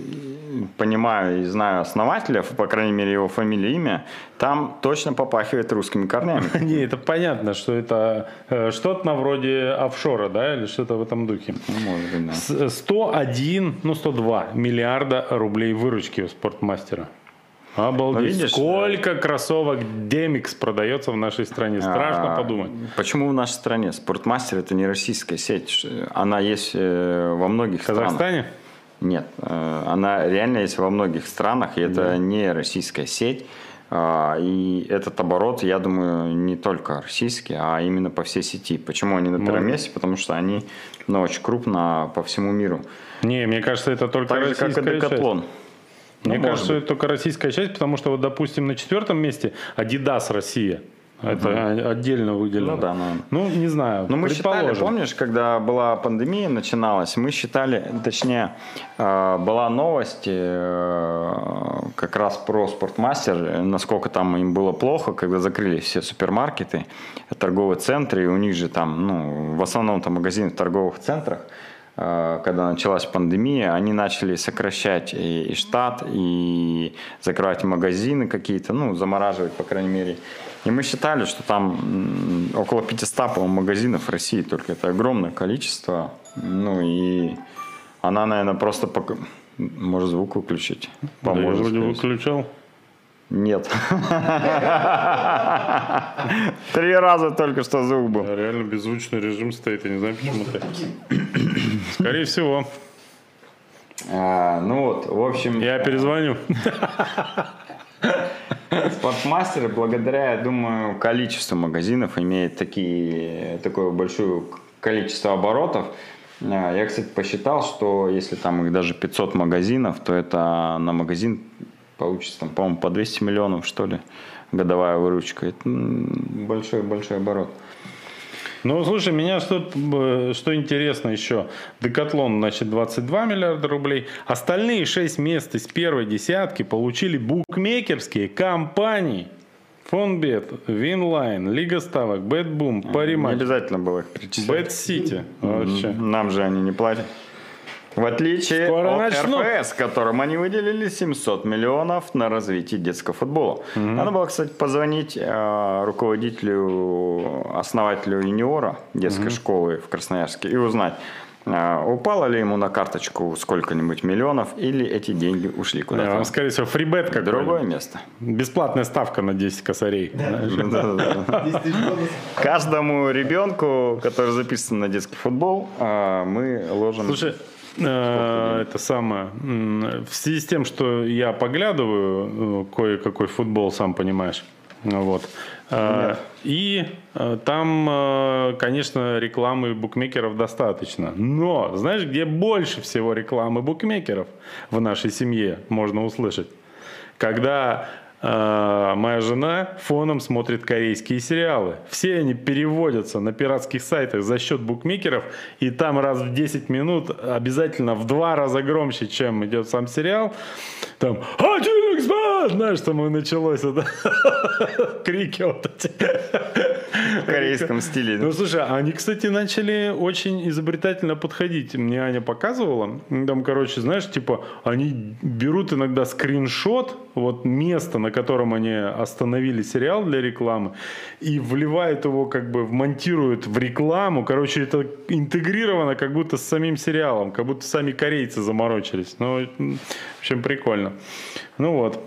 понимаю и знаю основателя, по крайней мере его фамилия, имя, там точно попахивает русскими корнями. [LAUGHS] Не, это понятно, что это э, что-то на вроде офшора, да, или что-то в этом духе. Ну, Может быть, да. С- 101, ну 102 миллиарда рублей выручки у спортмастера. Обалдеть. Ну, видишь, Сколько кроссовок Демикс продается в нашей стране. Страшно А, подумать. Почему в нашей стране спортмастер это не российская сеть? Она есть э, во многих В странах. Казахстане? Нет, э, она реально есть во многих странах, и это не российская сеть. А, И этот оборот, я думаю, не только российский, а именно по всей сети. Почему они на первом Может. месте? Потому что они ну, очень крупно по всему миру. Не, мне кажется, это только Так же, как и российская часть. Декатлон. Мне Ну, кажется, это только российская часть, потому что, вот, допустим, на четвертом месте Adidas Россия. Это отдельно выделено. Ну да, ну. Ну, не знаю. Ну, мы считали, помнишь, когда была пандемия, начиналась, мы считали, точнее, э, была новость э, как раз про спортмастер, насколько там им было плохо, когда закрыли все супермаркеты, торговые центры, и у них же там, ну, в основном там магазины в торговых центрах, э, когда началась пандемия, они начали сокращать и, и штат, и закрывать магазины какие-то, ну, замораживать, по крайней мере. И мы считали, что там около 500, по-моему, магазинов в России, только это огромное количество. Ну и она, наверное, просто... пок- Может, звук выключить? Да, я Поможет. вроде выключал. Нет. Три раза только что звук был. Реально беззвучный режим стоит, я не знаю почему ты. Скорее всего. А, ну вот, в общем... Я перезвоню. Спортмастер, благодаря, я думаю, количеству магазинов, имеет такие, такое большое количество оборотов. А, Я, кстати, посчитал, что если там их даже 500 магазинов, то это на магазин получится, там, по-моему, по 200 миллионов, что ли, годовая выручка. Это большой-большой оборот. Ну, слушай, меня что, что интересно еще. Декатлон, значит, 22 миллиарда рублей. Остальные 6 мест из первой десятки получили букмекерские компании. Фонбет, Winline, Лига ставок, BetBoom, Не Париматч, обязательно было их перечислять. BetCity. Вообще. Нам же они не платят. В отличие Скоро от начнут. РФС, которым они выделили 700 миллионов на развитие детского футбола. Надо было, кстати, позвонить э, руководителю, основателю юниора детской школы в Красноярске и узнать, э, упало ли ему на карточку сколько-нибудь миллионов или эти деньги ушли Да, куда-то вам, скорее всего, фрибет в какой другое место. Бесплатная ставка на 10 косарей. Да-да-да. 10 тысяч бонусов. Каждому ребенку, который записан на детский футбол, э, мы ложим... Слушай, это самое. В связи с тем, что я поглядываю э, кое-какой футбол, сам понимаешь. Вот. Э, И э, там, э, конечно, рекламы букмекеров достаточно. Но знаешь, где больше всего рекламы букмекеров в нашей семье можно услышать? Когда э, моя жена фоном смотрит корейские сериалы. Все они переводятся на пиратских сайтах за счет букмекеров, и там раз в 10 минут обязательно в два раза громче, чем идет сам сериал. Там «Один эксбат!» Знаешь, там и началось это [LAUGHS] крики вот эти. в корейском стиле. Ну, слушай, они, кстати, начали очень изобретательно подходить. Мне Аня показывала. Там, короче, знаешь, типа, они берут иногда скриншот, вот место, на котором они остановили сериал для рекламы, и вливают его, как бы, вмонтируют в рекламу. Короче, это интегрировано как будто с самим сериалом, как будто сами корейцы заморочились. Ну, в общем, прикольно. Ну вот.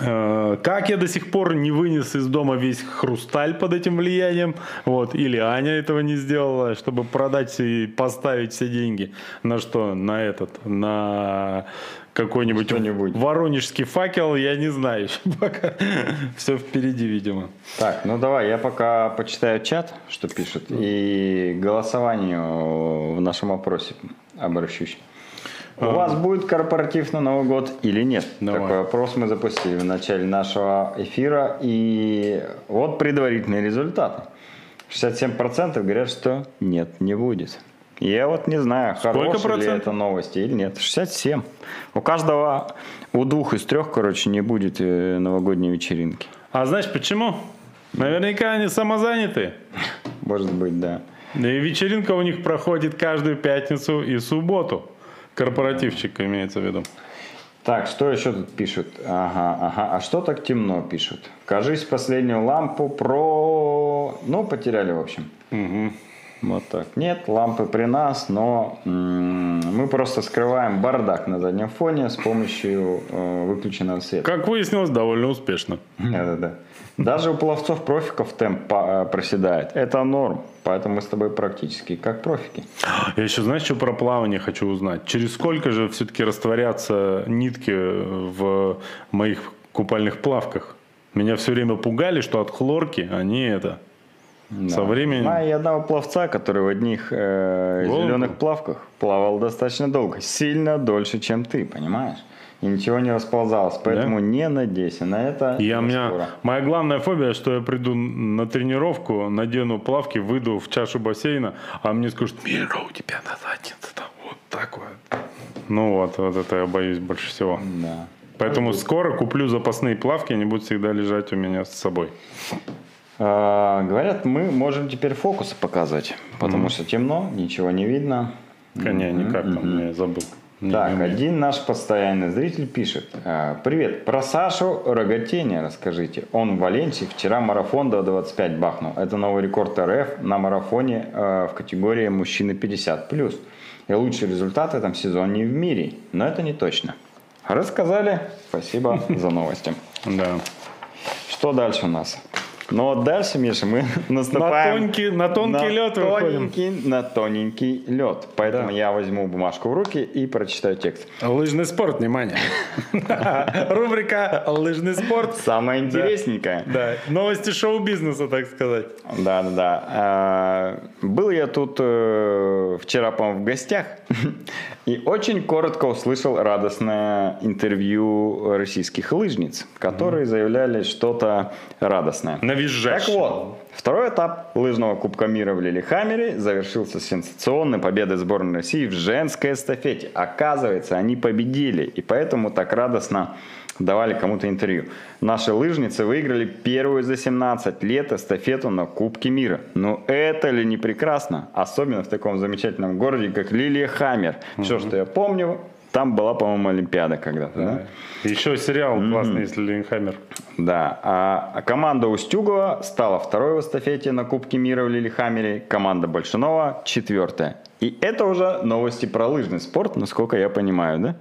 Э, Как я до сих пор не вынес из дома весь хрусталь под этим влиянием, вот, или Аня этого не сделала, чтобы продать и поставить все деньги на что? На этот, на какой-нибудь Что-нибудь. воронежский факел, я не знаю еще [LAUGHS] пока. Все впереди, видимо. Так, ну давай, я пока почитаю чат, что пишут, и голосованию в нашем опросе обращусь. У вас будет корпоратив на Новый год или нет? Давай. Такой опрос мы запустили в начале нашего эфира. И вот предварительные результаты. 67% говорят, что нет, не будет. Я вот не знаю, хорошие ли это новости или нет. 67. У каждого, у двух из трех, короче, не будет э, новогодней вечеринки. А знаешь почему? Наверняка они самозаняты. Может быть, да. И вечеринка у них проходит каждую пятницу и субботу. Корпоративчик имеется в виду. Так, что еще тут пишут? Ага, ага. А что так темно пишут? Кажись, последнюю лампу про... Ну, потеряли, в общем. Вот так. Нет, лампы при нас, но м, мы просто скрываем бардак на заднем фоне с помощью э, выключенного света. Как выяснилось, довольно успешно. [LAUGHS] Да-да-да. Даже у пловцов-профиков темп по- э, проседает. Это норм. Поэтому мы с тобой практически как профики. Я еще, знаешь, что про плавание хочу узнать? Через сколько же все-таки растворятся нитки в моих купальных плавках? Меня все время пугали, что от хлорки они это... Со временем... Знаю я одного пловца, который в одних э, зеленых плавках плавал достаточно долго. Сильно дольше, чем ты, понимаешь? И ничего не расползалось. Поэтому не надейся на это. Я, у меня, скоро. моя главная фобия, что я приду на тренировку, надену плавки, выйду в чашу бассейна, а мне скажут, Мира, у тебя на заднице там вот так вот. Ну вот, вот это я боюсь больше всего. Да. Поэтому скоро куплю запасные плавки, они будут всегда лежать у меня с собой. А, говорят, мы можем теперь фокусы показывать, потому что темно, ничего не видно. Коня никак там, я забыл. Не- Так, не один наш постоянный зритель пишет. а, Привет, про Сашу Рогатения расскажите. Он в Валенсии вчера марафон до 25 бахнул. Это новый рекорд РФ на марафоне э, в категории мужчины 50+. И лучший результат в этом сезоне в мире. Но это не точно. Рассказали. Спасибо за новости. [LAUGHS] Да. Что дальше у нас? Вот дальше, Миша, мы [LAUGHS] наступаем... тонкий- на тонкий лед выходим. тоненький, На тоненький лед. Поэтому Да. я возьму бумажку в руки и прочитаю текст. Лыжный спорт, внимание. [LAUGHS] Рубрика «Лыжный спорт». Самое интересненькое. Да, новости шоу-бизнеса, так сказать. Да, да, да. А, Был я тут э, вчера, по-моему, в гостях [LAUGHS] и очень коротко услышал радостное интервью российских лыжниц, которые заявляли что-то радостное. Навизжащий. Так вот, второй этап лыжного Кубка мира в Лилихаммере завершился сенсационной победой сборной России в женской эстафете. Оказывается, они победили, и поэтому так радостно давали кому-то интервью. Наши лыжницы выиграли первую за 17 лет эстафету на Кубке мира. Ну это ли не прекрасно? Особенно в таком замечательном городе, как Лилихаммер. Все, что я помню, там была, по-моему, Олимпиада когда-то. да? Еще сериал классный, если Линхаммер. Да, а команда Устюгова стала второй в эстафете на Кубке мира в Лилихаммере, команда Большунова четвертая. И это уже новости про лыжный спорт, насколько я понимаю, да?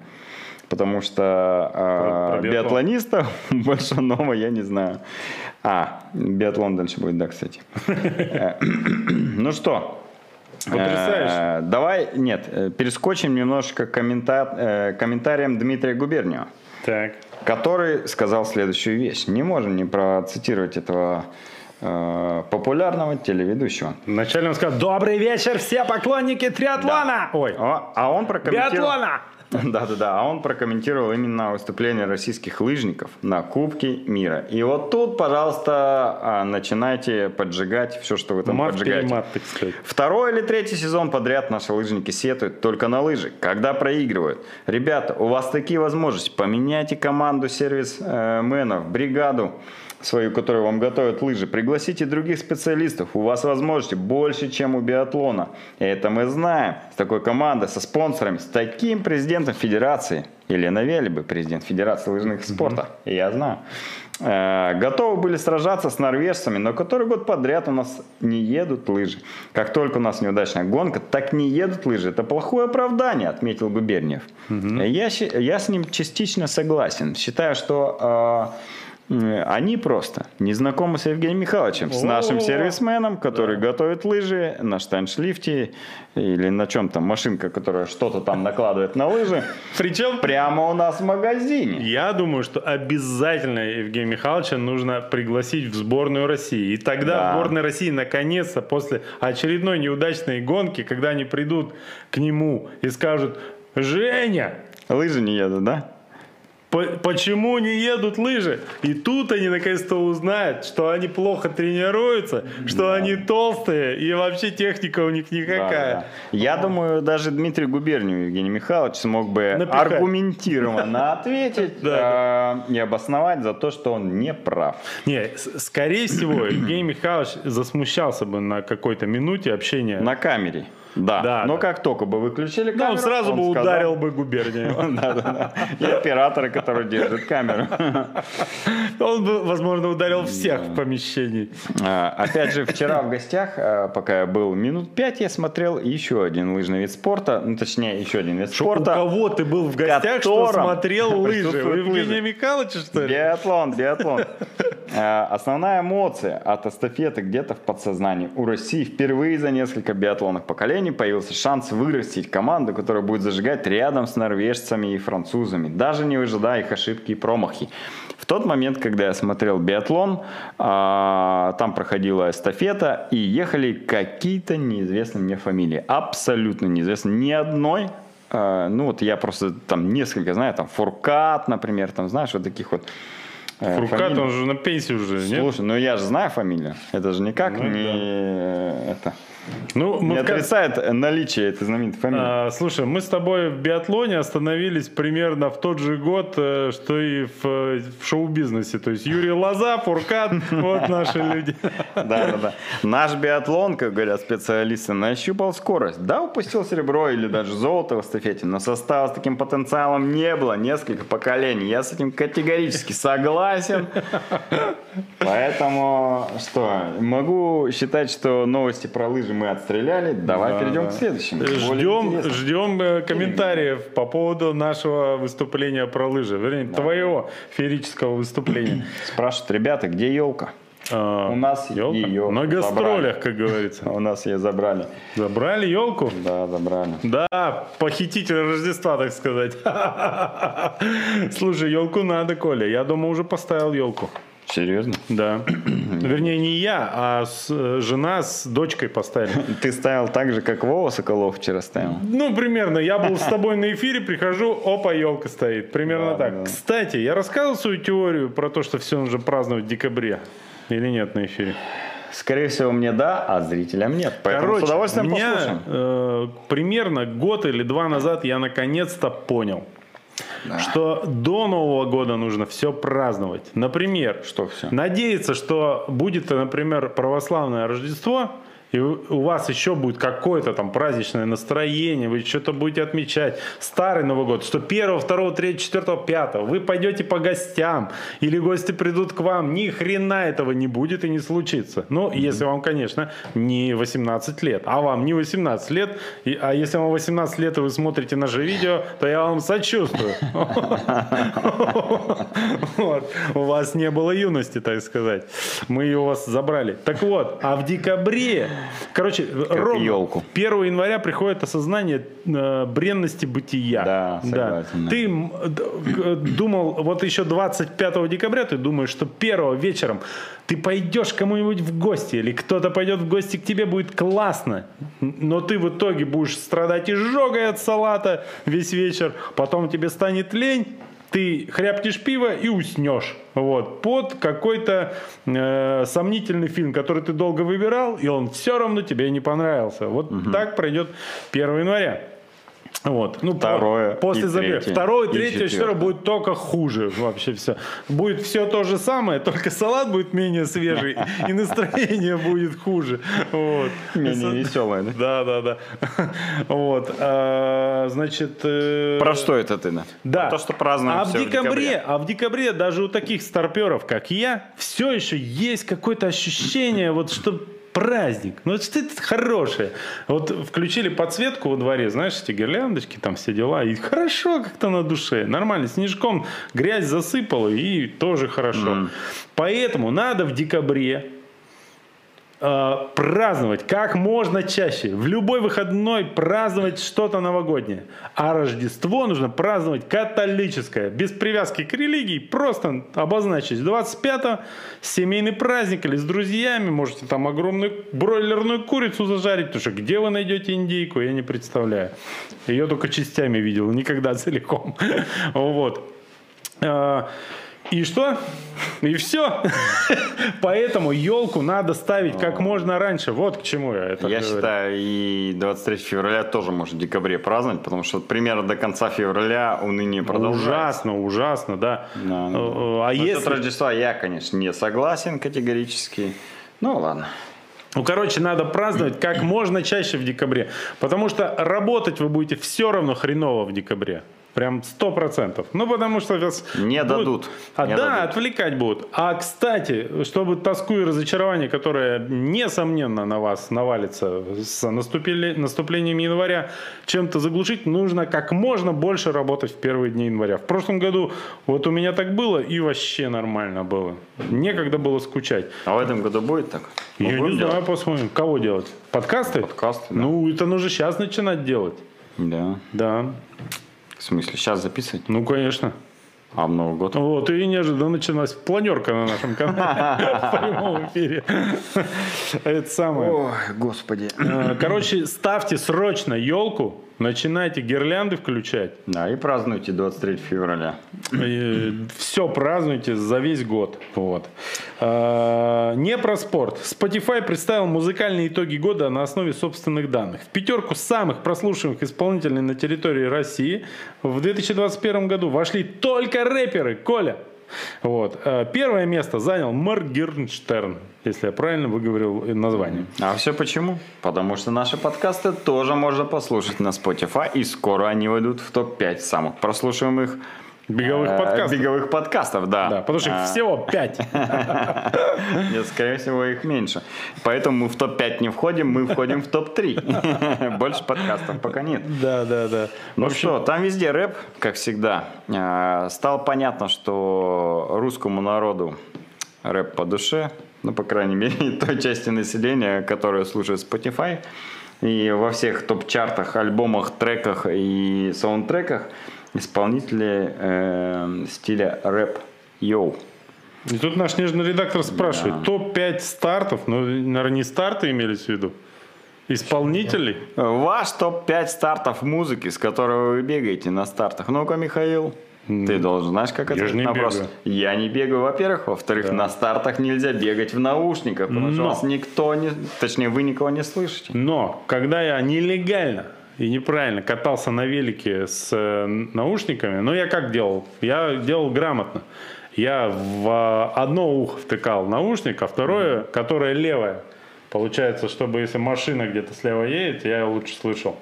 Потому что а, Про- про биатлон. биатлонистов [LAUGHS] Большунова я не знаю. А, биатлон дальше будет, да, кстати. Э, [CLEARS THROAT] Ну что, Потрясающе. Э, Давай, нет, э, перескочим немножко к коммента- э, комментариям Дмитрия Губерниева Так. который сказал следующую вещь. Не можем не процитировать этого э, популярного телеведущего. Вначале он сказал, добрый вечер, все поклонники триатлона. Ой, А, а он прокомментировал... биатлона. [LAUGHS] Да-да-да, а он прокомментировал именно выступление российских лыжников на Кубке мира. И вот тут, пожалуйста, а, начинайте поджигать все, что вы там поджигаете. Мат-перемат, так сказать. Второй или третий сезон подряд наши лыжники сетуют только на лыжи, когда проигрывают. Ребята, у вас такие возможности. Поменяйте команду сервис-менов, бригаду свою, которую вам готовят лыжи, пригласите других специалистов. У вас возможности больше, чем у биатлона. И это мы знаем. С такой командой, со спонсорами, с таким президентом федерации. Елена Велибы, президент Федерации лыжных спорта. И я знаю. Э, готовы были сражаться с норвежцами, но который год подряд у нас не едут лыжи. Как только у нас неудачная гонка, так не едут лыжи. Это плохое оправдание, отметил Губерниев. Угу. Я, я с ним частично согласен. Считаю, что э, они просто не знакомы с Евгением Михайловичем, с нашим сервисменом, который да. готовит лыжи на штайншлифте или на чем там, машинка, которая что-то там накладывает на лыжи. Причем прямо у нас в магазине. Я думаю, что обязательно Евгения Михайловича нужно пригласить в сборную России. И тогда да. сборная России наконец-то после очередной неудачной гонки, когда они придут к нему и скажут, Женя, Лыжи не едут, да? Почему не едут лыжи? И тут они наконец-то узнают, что они плохо тренируются, что да. они толстые, и вообще техника у них никакая. Да, да. Я думаю, даже Дмитрий Губерниев Евгений Михайлович смог бы Напихать. аргументированно [LAUGHS] ответить а, и обосновать за то, что он не прав. Не, скорее всего, [CLEARS THROAT] Евгений Михайлович засмущался бы на какой-то минуте общения. На камере. Да. да но да. как только бы выключили камеру, да, он сразу он бы сказал... ударил бы губернию. [LAUGHS] Да, да, да. И оператора, который держит камеру. Он бы, возможно, ударил всех в помещении. А, опять же, вчера в гостях, а, пока я был минут пять, я смотрел еще один лыжный вид спорта, ну, точнее, еще один вид спорта. У кого ты был в гостях, что смотрел лыжи? У Евгения Михайловича, что ли? Биатлон, биатлон. А, основная эмоция от эстафеты где-то в подсознании. У России впервые за несколько биатлонных поколений появился шанс вырастить команду, которая будет зажигать рядом с норвежцами и французами, даже не выжидая их ошибки и промахи. В тот момент, когда я смотрел биатлон, а, там проходила эстафета, и ехали какие-то неизвестные мне фамилии. Абсолютно неизвестные. Ни одной а, ну вот я просто там несколько знаю, там Фуркат, например, там знаешь, вот таких вот э, Фуркат, фамилий. он же на пенсии уже, нет? Слушай, ну я же знаю фамилию. Это же никак ну, не да. это. Ну, не отрицает наличие этой знаменитой фамилии. А, слушай, мы с тобой в биатлоне остановились примерно в тот же год, э, что и в, в шоу-бизнесе. То есть Юрий Лоза, Фуркат, вот наши люди. Да, да, да. Наш биатлон, как говорят специалисты, нащупал скорость. Да, упустил серебро или даже золото в эстафете, но состава с таким потенциалом не было несколько поколений. Я с этим категорически согласен. Поэтому что, могу считать, что новости про лыжи мы отстреляли. Давай да, перейдем да. к следующему. Ждем, ждем э, комментариев по поводу нашего выступления про лыжи. Вернее, да. твоего феерического выступления. [CLEARS THROAT] Спрашивают, ребята, где елка? А, у нас елка? ее На гастролях, забрали. как говорится. [LAUGHS] У нас ее забрали. Забрали елку? Да, забрали. Да, похититель Рождества, так сказать. [LAUGHS] Слушай, елку надо, Коля. Я дома уже поставил елку. Серьезно? Да. [CLEARS THROAT] Вернее, не я, а с, жена с дочкой поставили. Ты ставил так же, как Вова Соколов вчера ставил? Ну, примерно. Я был с тобой на эфире, прихожу, опа, елка стоит. Примерно да, так. Да. Кстати, я рассказывал свою теорию про то, что все нужно праздновать в декабре. Или нет на эфире? Скорее всего, мне да, а зрителям нет. Поэтому Короче, с удовольствием меня э, примерно год или два назад я наконец-то понял – да. что до Нового года нужно все праздновать. Например, что все? Надеяться, что будет, например, православное Рождество, и у вас еще будет какое-то там праздничное настроение, вы что-то будете отмечать. Старый Новый год, что 1, 2, 3, 4, 5 вы пойдете по гостям, или гости придут к вам, ни хрена этого не будет и не случится. Ну, mm-hmm. если вам, конечно, не 18 лет, а вам не 18 лет, и, а если вам 18 лет и вы смотрите наше видео, то я вам сочувствую. У вас не было юности, так сказать. Мы ее у вас забрали. Так вот, а в декабре Короче, как ровно елку. 1 января приходит осознание э, бренности бытия. Да, согласен. Да. Ты думал, вот еще 25 декабря ты думаешь, что первого вечером ты пойдешь кому-нибудь в гости, или кто-то пойдет в гости к тебе, будет классно. Но ты в итоге будешь страдать изжогой от салата весь вечер, потом тебе станет лень, ты хряпнешь пиво и уснешь. Вот, под какой-то э, сомнительный фильм, который ты долго выбирал, и он все равно тебе не понравился. Вот угу. так пройдет 1 января. Вот. Ну, Второе после и забега. третье, Второе, и третье, четвертое. четвертое будет только хуже вообще все. Будет все то же самое, только салат будет менее свежий, и настроение будет хуже. Вот. Менее веселое, да? Да, да, да. Вот. а, Значит... э, Про что это ты, да? Да. То, что празднуем а в декабре, а в декабре даже у таких старперов, как я, все еще есть какое-то ощущение, вот что праздник, ну это что-то хорошее. Вот включили подсветку во дворе, знаешь, эти гирляндочки, там все дела, и хорошо как-то на душе, нормально, снежком грязь засыпала, и тоже хорошо. Поэтому надо в декабре праздновать как можно чаще. В любой выходной праздновать что-то новогоднее. А Рождество нужно праздновать католическое. Без привязки к религии. Просто обозначить 25 семейный праздник или с друзьями. Можете там огромную бройлерную курицу зажарить. Потому что где вы найдете индейку, я не представляю. Ее только частями видел, никогда [LAUGHS] целиком. Вот. И что? И все. [LAUGHS] Поэтому елку надо ставить как можно раньше. Вот к чему я это Я говорю. считаю, и 23 февраля тоже можно в декабре праздновать, потому что примерно до конца февраля уныние продолжается. Ужасно, ужасно, да. Да, да, да. Э, А Насчет если... Рождества я, конечно, не согласен категорически. Ну ладно. Ну, короче, надо праздновать как можно чаще в декабре. Потому что работать вы будете все равно хреново в декабре. Прям сто процентов. Ну, потому что вас... Не будут- дадут. А, Не да, дадут. отвлекать будут. А, кстати, чтобы тоску и разочарование, которое, несомненно, на вас навалится с наступили- наступлением января, чем-то заглушить, нужно как можно больше работать в первые дни января. В прошлом году вот у меня так было, и вообще нормально было. Некогда было скучать. А в этом году будет так? Мы Я не делать? знаю, посмотрим. Кого делать? Подкасты? Подкасты, да. Ну, это нужно сейчас начинать делать. Да. Да. В смысле, сейчас записывать? Ну, конечно. А в Новый год? Вот, и неожиданно началась планерка на нашем канале в прямом эфире. Это самое. Ой, господи. Э, Короче, ставьте срочно елку, начинайте гирлянды включать. Да, и празднуйте 23 февраля. Все празднуйте за весь год. Вот. А, Не про спорт. Spotify представил музыкальные итоги года на основе собственных данных. В пятерку самых прослушиваемых исполнителей на территории России в 2021 году вошли только рэперы. Коля. Вот. А, Первое место занял Моргенштерн, если я правильно выговорил название. А все почему? Потому что наши подкасты тоже можно послушать на Spotify, и скоро они войдут в топ-5 самых прослушиваемых Беговых э, подкастов. Беговых подкастов, да. Да, потому что их А, всего пять. [LAUGHS] Нет, скорее всего, их меньше. Поэтому мы в топ-5 не входим, мы входим в топ-3. [LAUGHS] Больше подкастов пока нет. Да, да, да. Ну что, там везде рэп, как всегда. А, Стало понятно, что русскому народу рэп по душе, ну, по крайней мере, [LAUGHS] той части населения, которая слушает Spotify. И во всех топ-чартах, альбомах, треках и саундтреках исполнители э, стиля рэп йоу. И тут наш нежный редактор спрашивает, топ-5 стартов, ну, наверное, не старты имелись в виду, исполнителей? Ваш топ-5 стартов музыки, с которого вы бегаете на стартах. Ну-ка, Михаил, ты должен, знаешь, как же не вопрос? бегаю. Я не бегаю, во-первых. Во-вторых, на стартах нельзя бегать в наушниках, потому что Но. вас никто не... Точнее, вы никого не слышите. Но, когда я нелегально и неправильно катался на велике с э, наушниками, ну, я как делал? Я делал грамотно. Я в э, одно ухо втыкал наушник, а второе, которое левое. Получается, чтобы если машина где-то слева едет, я лучше слышал.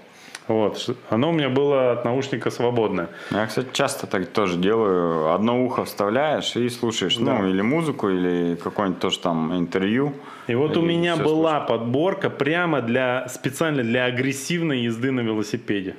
Вот. Оно у меня было от наушника свободное. Я, кстати, часто так тоже делаю. Одно ухо вставляешь и слушаешь, ну, Да. или музыку, или какое-нибудь тоже там интервью. И вот у И меня всё была подборка прямо для специально для агрессивной езды на велосипеде.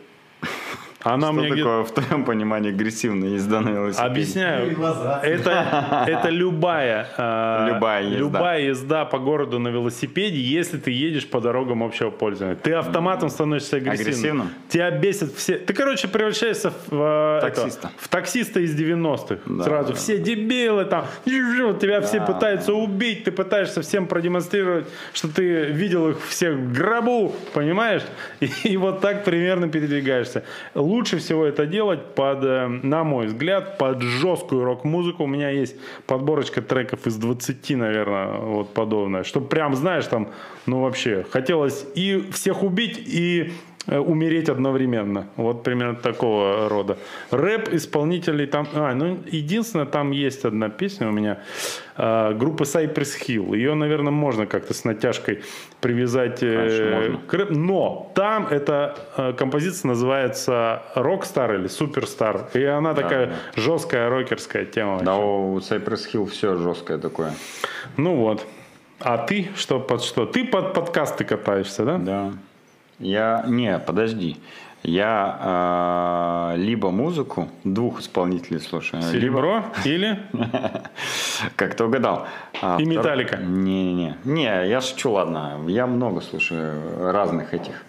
Она у Что меня где-то такое, в твоем понимании, агрессивная езда на велосипеде? Объясняю. Это, это любая, э, Любая езда. любая езда по городу на велосипеде, если ты едешь по дорогам общего пользования. Ты автоматом становишься агрессивным. Агрессивным? Тебя бесит все. Ты, короче, превращаешься в, э, Таксиста. это, в таксиста из 90-х. Да, Сразу да, все дебилы там. Тебя все пытаются убить. Ты пытаешься всем продемонстрировать, что ты видел их всех в гробу. Понимаешь? И, [LAUGHS] и вот так примерно передвигаешься. Лучше всего это делать под, э, на мой взгляд, под жесткую рок-музыку. У меня есть подборочка треков из 20, наверное, вот подобное. Что прям, знаешь, там, ну вообще, хотелось и всех убить, и умереть одновременно. Вот примерно такого рода. Рэп исполнителей там... А, ну, единственное, там есть одна песня у меня э, группы Cypress Hill. Ее, наверное, можно как-то с натяжкой привязать э, к рэп. Но там эта э, композиция называется Rockstar или Superstar. И она такая да. жесткая рокерская тема. Да, вообще. у Cypress Hill все жесткое такое. Ну вот. А ты что под что? Ты под подкасты катаешься, да? Да. Я... Не, подожди. Я э, либо музыку двух исполнителей слушаю. либо- Серебро или [LAUGHS] Как ты угадал. А И «Металлика». Не-не-не. Не, я шучу, ладно. Я много слушаю разных этих.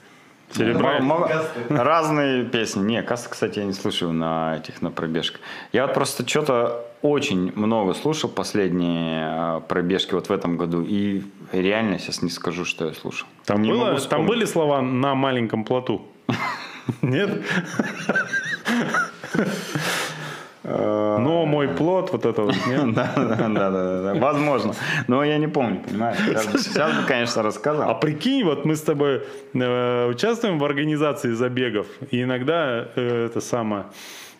Серебро? М- м- Касты. Разные песни. Не, касты, кстати, я не слушаю на этих, на пробежках. Я вот просто что-то очень много слушал последние а, пробежки вот в этом году. И реально сейчас не скажу, что я слушал. Там, Не было- там были слова на маленьком плоту? [LAUGHS] Нет? [LAUGHS] Но мой плод, вот это вот, [LAUGHS] нет? Да, да, да, да. Возможно. Но я не помню, понимаешь? Сейчас, бы- конечно, А рассказал. прикинь, вот мы с тобой э, участвуем в организации забегов, и иногда э, это самое,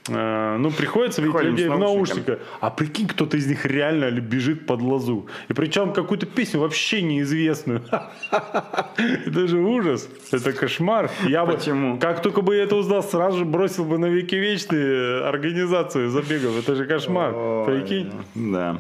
э, ну, приходится видеть людей в наушниках, а прикинь, кто-то из них реально бежит под лозу. И причем какую-то песню вообще неизвестную. [LAUGHS] Это же ужас, это кошмар. Я бы, Почему? как только бы я это узнал, сразу же бросил бы на веки вечные организацию забегов. Это же кошмар, прикинь. Да.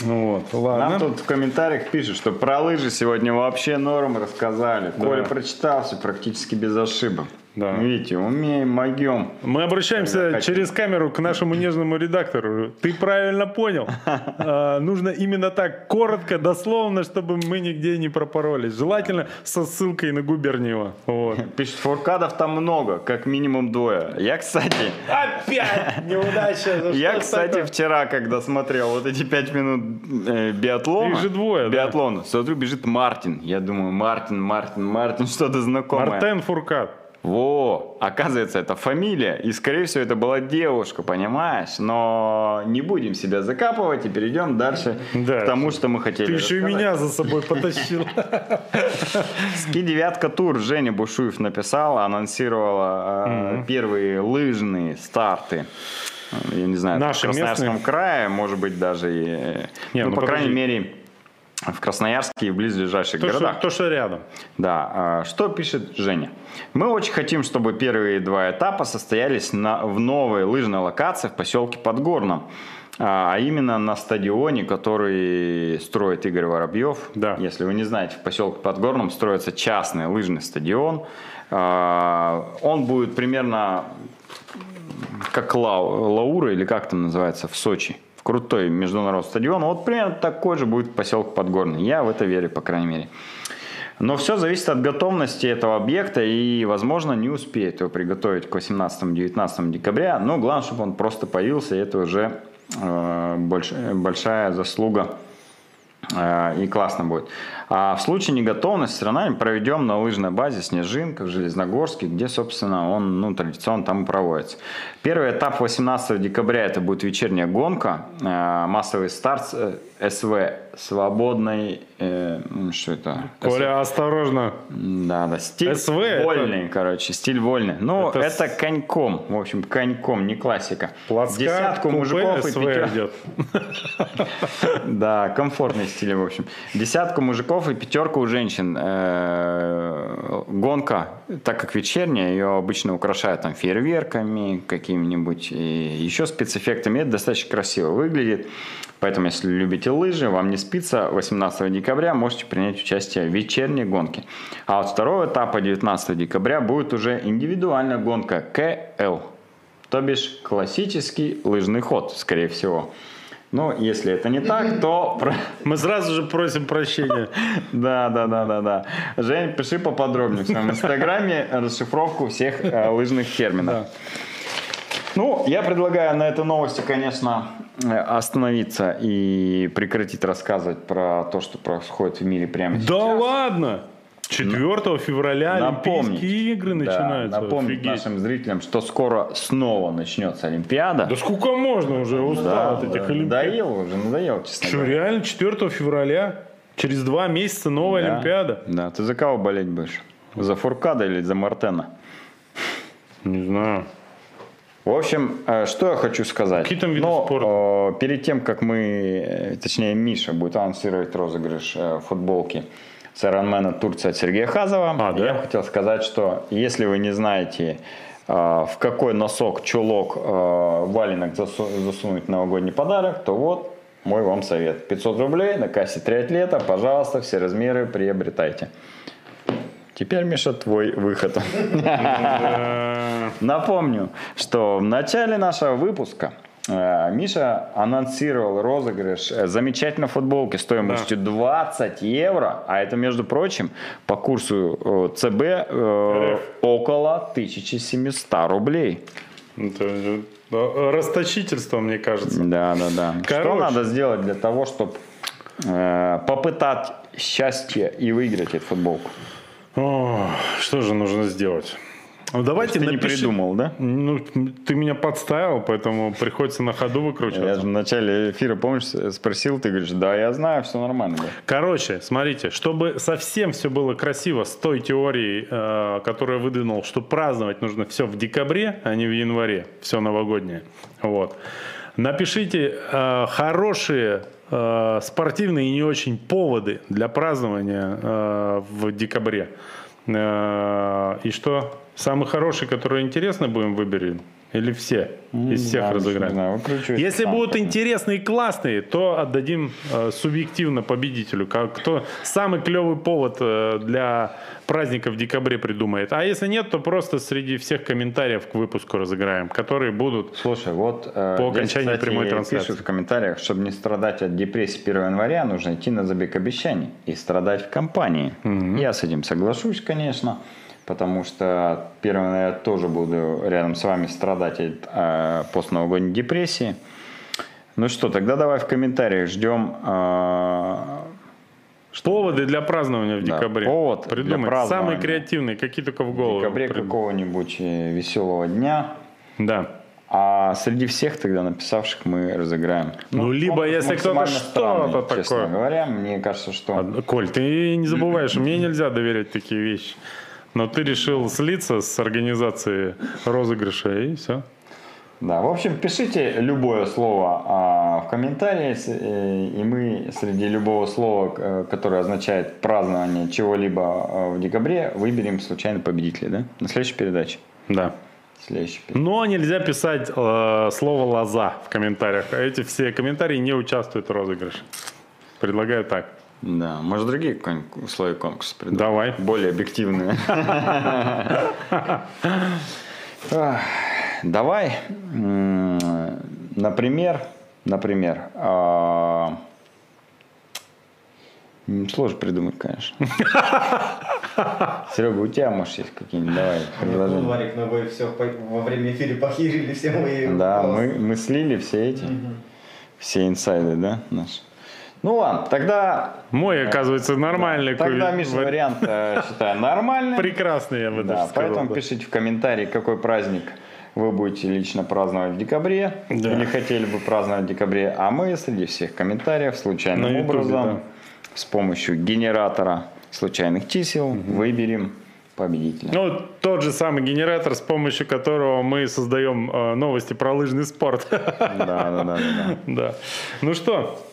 Вот, ладно. Нам тут в комментариях пишут, что про лыжи сегодня вообще норм рассказали. Коля прочитал все практически без ошибок. Да. Видите, умеем, могем. Мы обращаемся через камеру к нашему нежному редактору. Ты правильно понял. [LAUGHS] А, Нужно именно так, коротко, дословно, чтобы мы нигде не пропоролись. Желательно со ссылкой на Губерниева. Вот. [LAUGHS] Пишет, фуркадов там много, как минимум двое. Я, кстати, Опять неудача. [LAUGHS] я, кстати, вчера, когда смотрел вот эти пять минут э, биатлона, Их же двое, биатлона, смотрю, бежит Мартин. Я думаю, Мартин, Мартин, Мартин, что-то знакомое. Мартен Фуркат. Во, оказывается, это фамилия, и, скорее всего, это была девушка, понимаешь? Но не будем себя закапывать и перейдем дальше Да. к тому, что мы хотели Ты еще и меня за собой потащил. Ски девятка тур Женя Бушуев написала, анонсировала э, первые лыжные старты. Я не знаю, Наши в Красноярском местные? крае, может быть, даже и, э, ну, ну по подожди. крайней мере, в Красноярске и в близлежащих То, городах. что, то, что рядом. Да, а, что пишет Женя? Мы очень хотим, чтобы первые два этапа состоялись на, в новой лыжной локации в поселке Подгорном. А а именно на стадионе, который строит Игорь Воробьев. Да. Если вы не знаете, в поселке Подгорном строится частный лыжный стадион. А, Он будет примерно как Ла- Лаура или как там называется в Сочи. В крутой международный стадион. Вот примерно такой же будет в поселке Подгорный. Я в это верю, по крайней мере. Но все зависит от готовности этого объекта и, возможно, не успеет его приготовить к 18-19 декабря. Но главное, чтобы он просто появился, и это уже э, больш- большая заслуга э, и классно будет. А в случае неготовности все равно проведем на лыжной базе Снежинка в Железногорске, где, собственно, он ну, традиционно там и проводится. Первый этап 18 декабря это будет вечерняя гонка, э, массовый старт э, СВ свободной, э, м, что это? Коля, осторожно. Да, да, стиль СВ это- вольный, короче, стиль вольный. Ну, Это это, коньком, в общем, коньком, не классика. Плацкарт, Десятку купе, мужиков и СВ пятер- идет. [LAUGHS] Да, комфортный стиль, в общем. Десятку мужиков и пятерку у женщин. Э, Гонка, так как вечерняя, ее обычно украшают там фейерверками какими-нибудь еще спецэффектами. Это достаточно красиво выглядит. Поэтому, если любите лыжи, вам не спится, 18 декабря можете принять участие в вечерней гонке. А от второго этапа 19 декабря будет уже индивидуальная гонка КЛ. То бишь классический лыжный ход, скорее всего. Ну, если это не так, то... [LAUGHS] Мы сразу же просим прощения. [LAUGHS] Да, да, да, да, да. Жень, пиши поподробнее в своем инстаграме расшифровку всех э, лыжных терминов. Ну, я предлагаю на этой новости, конечно, э, остановиться и прекратить рассказывать про то, что происходит в мире прямо сейчас. Да ладно! 4 февраля Напомнить. Олимпийские игры Да, начинаются. напомнить Офигеть. нашим зрителям, что скоро снова начнется Олимпиада. Да сколько можно уже? Устал от этих Олимпиад. Надоело уже, надоело, честно Что, говоря. реально 4 февраля? Через два месяца новая Да. Олимпиада? Да, ты за кого болеть будешь? За Фуркада или за Мартена? Не знаю. В общем, э, что я хочу сказать. Какие там виды Ну, спорта? э, перед тем, как мы, э, точнее Миша будет анонсировать розыгрыш футболки с Ironman Турция от Сергея Хазова, А, да? я бы хотел сказать, что если вы не знаете, э, в какой носок, чулок, э, валенок засу- засунуть новогодний подарок, то вот мой вам совет. 500 рублей на кассе триатлета, пожалуйста, все размеры приобретайте. Теперь, Миша, твой выход. [LAUGHS] Напомню, что в начале нашего выпуска Миша анонсировал розыгрыш э, замечательной футболки стоимостью 20 евро, а это, между прочим, по курсу э, ЦБ э, около 1700 рублей. это, э, Расточительство, мне кажется. Да, да, да. Что Короче. надо сделать для того, чтобы попытать счастье и выиграть эту футболку? О, что же нужно сделать? Ну, давайте Ты не напиши- придумал, да? Ну, ты меня подставил, поэтому приходится на ходу Я выкручиваться. же в начале эфира, помнишь, спросил, ты говоришь, да, я знаю, все нормально. да». Короче, смотрите, чтобы совсем все было красиво с той теорией, э, которую я выдвинул, что праздновать нужно все в декабре, а не в январе, все новогоднее. Вот. Напишите э, хорошие э, спортивные и не очень поводы для празднования э, в декабре. Э, и что? Самый хороший, который интересно будем выберем? Или все? Из всех Да, разыграем? выкручивайся Если сам. будут интересные и классные, то отдадим э, субъективно победителю. Как, кто самый клевый повод э, для праздника в декабре придумает. А если нет, то просто среди всех комментариев к выпуску разыграем, которые будут. Слушай, вот э, По здесь, окончании кстати, прямой трансляции. пишут в комментариях, чтобы не страдать от депрессии 1 января, нужно идти на забег обещаний и страдать в компании. Я с этим соглашусь, конечно, потому что 1 января тоже буду рядом с вами страдать от э, постновогодней депрессии. Ну что, тогда давай в комментариях ждем э, Поводы для празднования в Да, декабре. повод для Придумать. празднования. Самые креативные, какие только в в голову. декабре придумать. какого-нибудь э, веселого дня. Да. А среди всех тогда написавших мы разыграем. Ну, либо конкурс если кто-то что-то странный, Честно такое. говоря, мне кажется, что... А, Коль, ты не забываешь, мне [LAUGHS] нельзя доверять такие вещи. Но ты решил слиться с организацией розыгрыша, и все. Да, в общем, пишите любое слово а, в комментарии, э, и мы среди любого слова, э, которое означает празднование чего-либо э, в декабре, выберем случайно победителя, да? На следующей передаче. Да. Следующей передаче. Но нельзя писать э, слово «лоза» в комментариях. А Эти все комментарии не участвуют в розыгрыше. Предлагаю так. Да, может другие кон- условия конкурса придумать? Давай. Более объективные. Давай, например, например, а, сложно придумать, конечно. Серега, у тебя, может, есть какие-нибудь, давай, предложения. Варик, ну вы все во время эфира похерили все мои Да, мы, мы слили все эти, все инсайды, да, наши. Ну ладно, тогда... Мой, оказывается, нормальный. Тогда, ку- Миша, вари- вариант, э, считаю, нормальный. Прекрасный, я бы Да, даже сказал. поэтому да. пишите в комментарии, какой праздник вы будете лично праздновать в декабре Да. или хотели бы праздновать в декабре, а мы среди всех комментариев случайным Ютубе, образом да. с помощью генератора случайных чисел выберем победителя. Ну, тот же самый генератор, с помощью которого мы создаем э, новости про лыжный спорт. Да, да, да, да, да. [LAUGHS] Да. Ну что?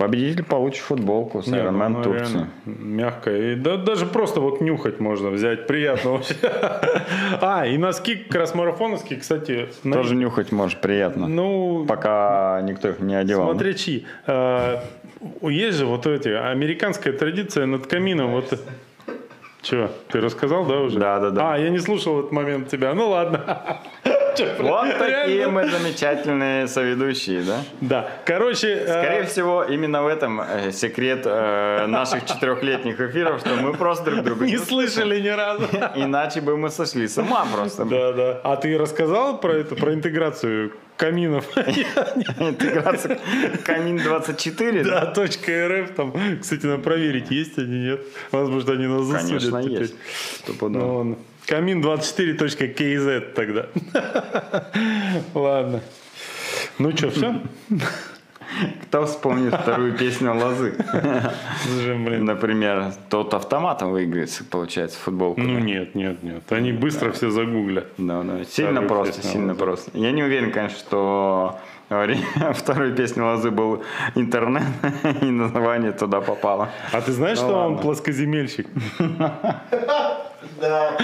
Победитель получит футболку с Не, Iron ну, Man ну, Турции. реально Мягко. И да, даже просто вот нюхать можно взять. Приятно вообще. [LAUGHS] А, и носки как раз марафоновские, кстати. Тоже нюхать может приятно, Ну, пока никто их не одевал. смотря чьи. Э, Есть же вот эти, американская традиция над камином. Вот Че, ты рассказал, да, уже? Да, да, да. А, я не слушал этот момент тебя. Ну ладно. [LAUGHS] Вот такие мы замечательные соведущие, да? Да. Короче, э, Скорее всего, именно в этом э, секрет э, наших четырехлетних эфиров, что мы просто друг друга не слышали ни разу. [LAUGHS] Иначе бы мы сошли с ума просто. Да, да. А ты рассказал про это, про интеграцию каминов? [LAUGHS] Интеграция Камин 24, да? Точка РФ там. Кстати, надо проверить, есть они, нет. Возможно, они нас засудят Конечно, есть. Ну, ладно. Камин24.kz тогда. [LAUGHS] Ладно. Ну что, все? Кто вспомнит вторую песню Лозы? Например, тот автоматом выиграет, получается, футболку. Ну нет, нет, нет. Они быстро все загуглят. Да, да. Сильно просто, сильно просто. Я не уверен, конечно, что [LAUGHS] второй песни Лозы был интернет, [LAUGHS] и название туда попало. А ты знаешь, Ну что он плоскоземельщик? [LAUGHS] Да.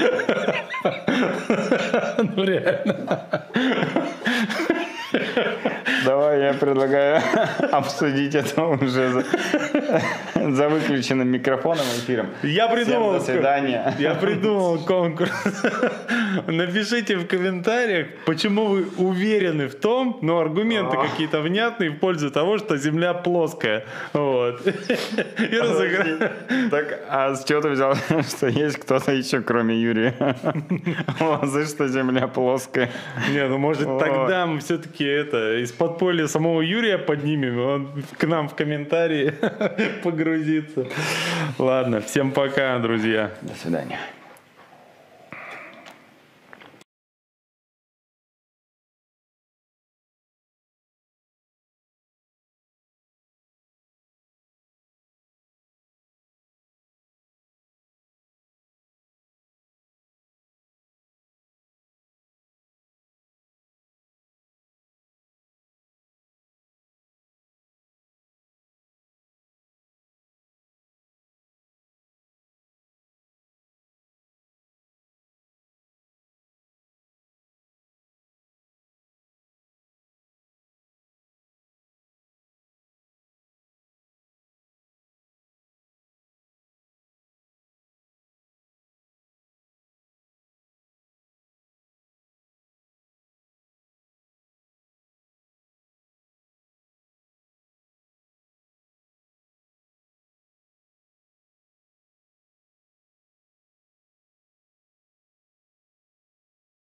Ну реально. Давай, я предлагаю обсудить это уже за, за выключенным микрофоном эфиром. Я придумал. Всем до свидания. Я придумал конкурс. Напишите в комментариях, почему вы уверены в том, но аргументы какие-то внятные в пользу того, что Земля плоская. Вот. И разыграем. Так, а с чего ты взял, [LAUGHS] что есть кто-то еще, кроме Юрия? [LAUGHS] За что земля плоская? Не, ну может тогда мы все-таки это из подполья самого Юрия поднимем, он к нам в комментарии [LAUGHS] погрузится. Ладно, всем пока, друзья. До свидания.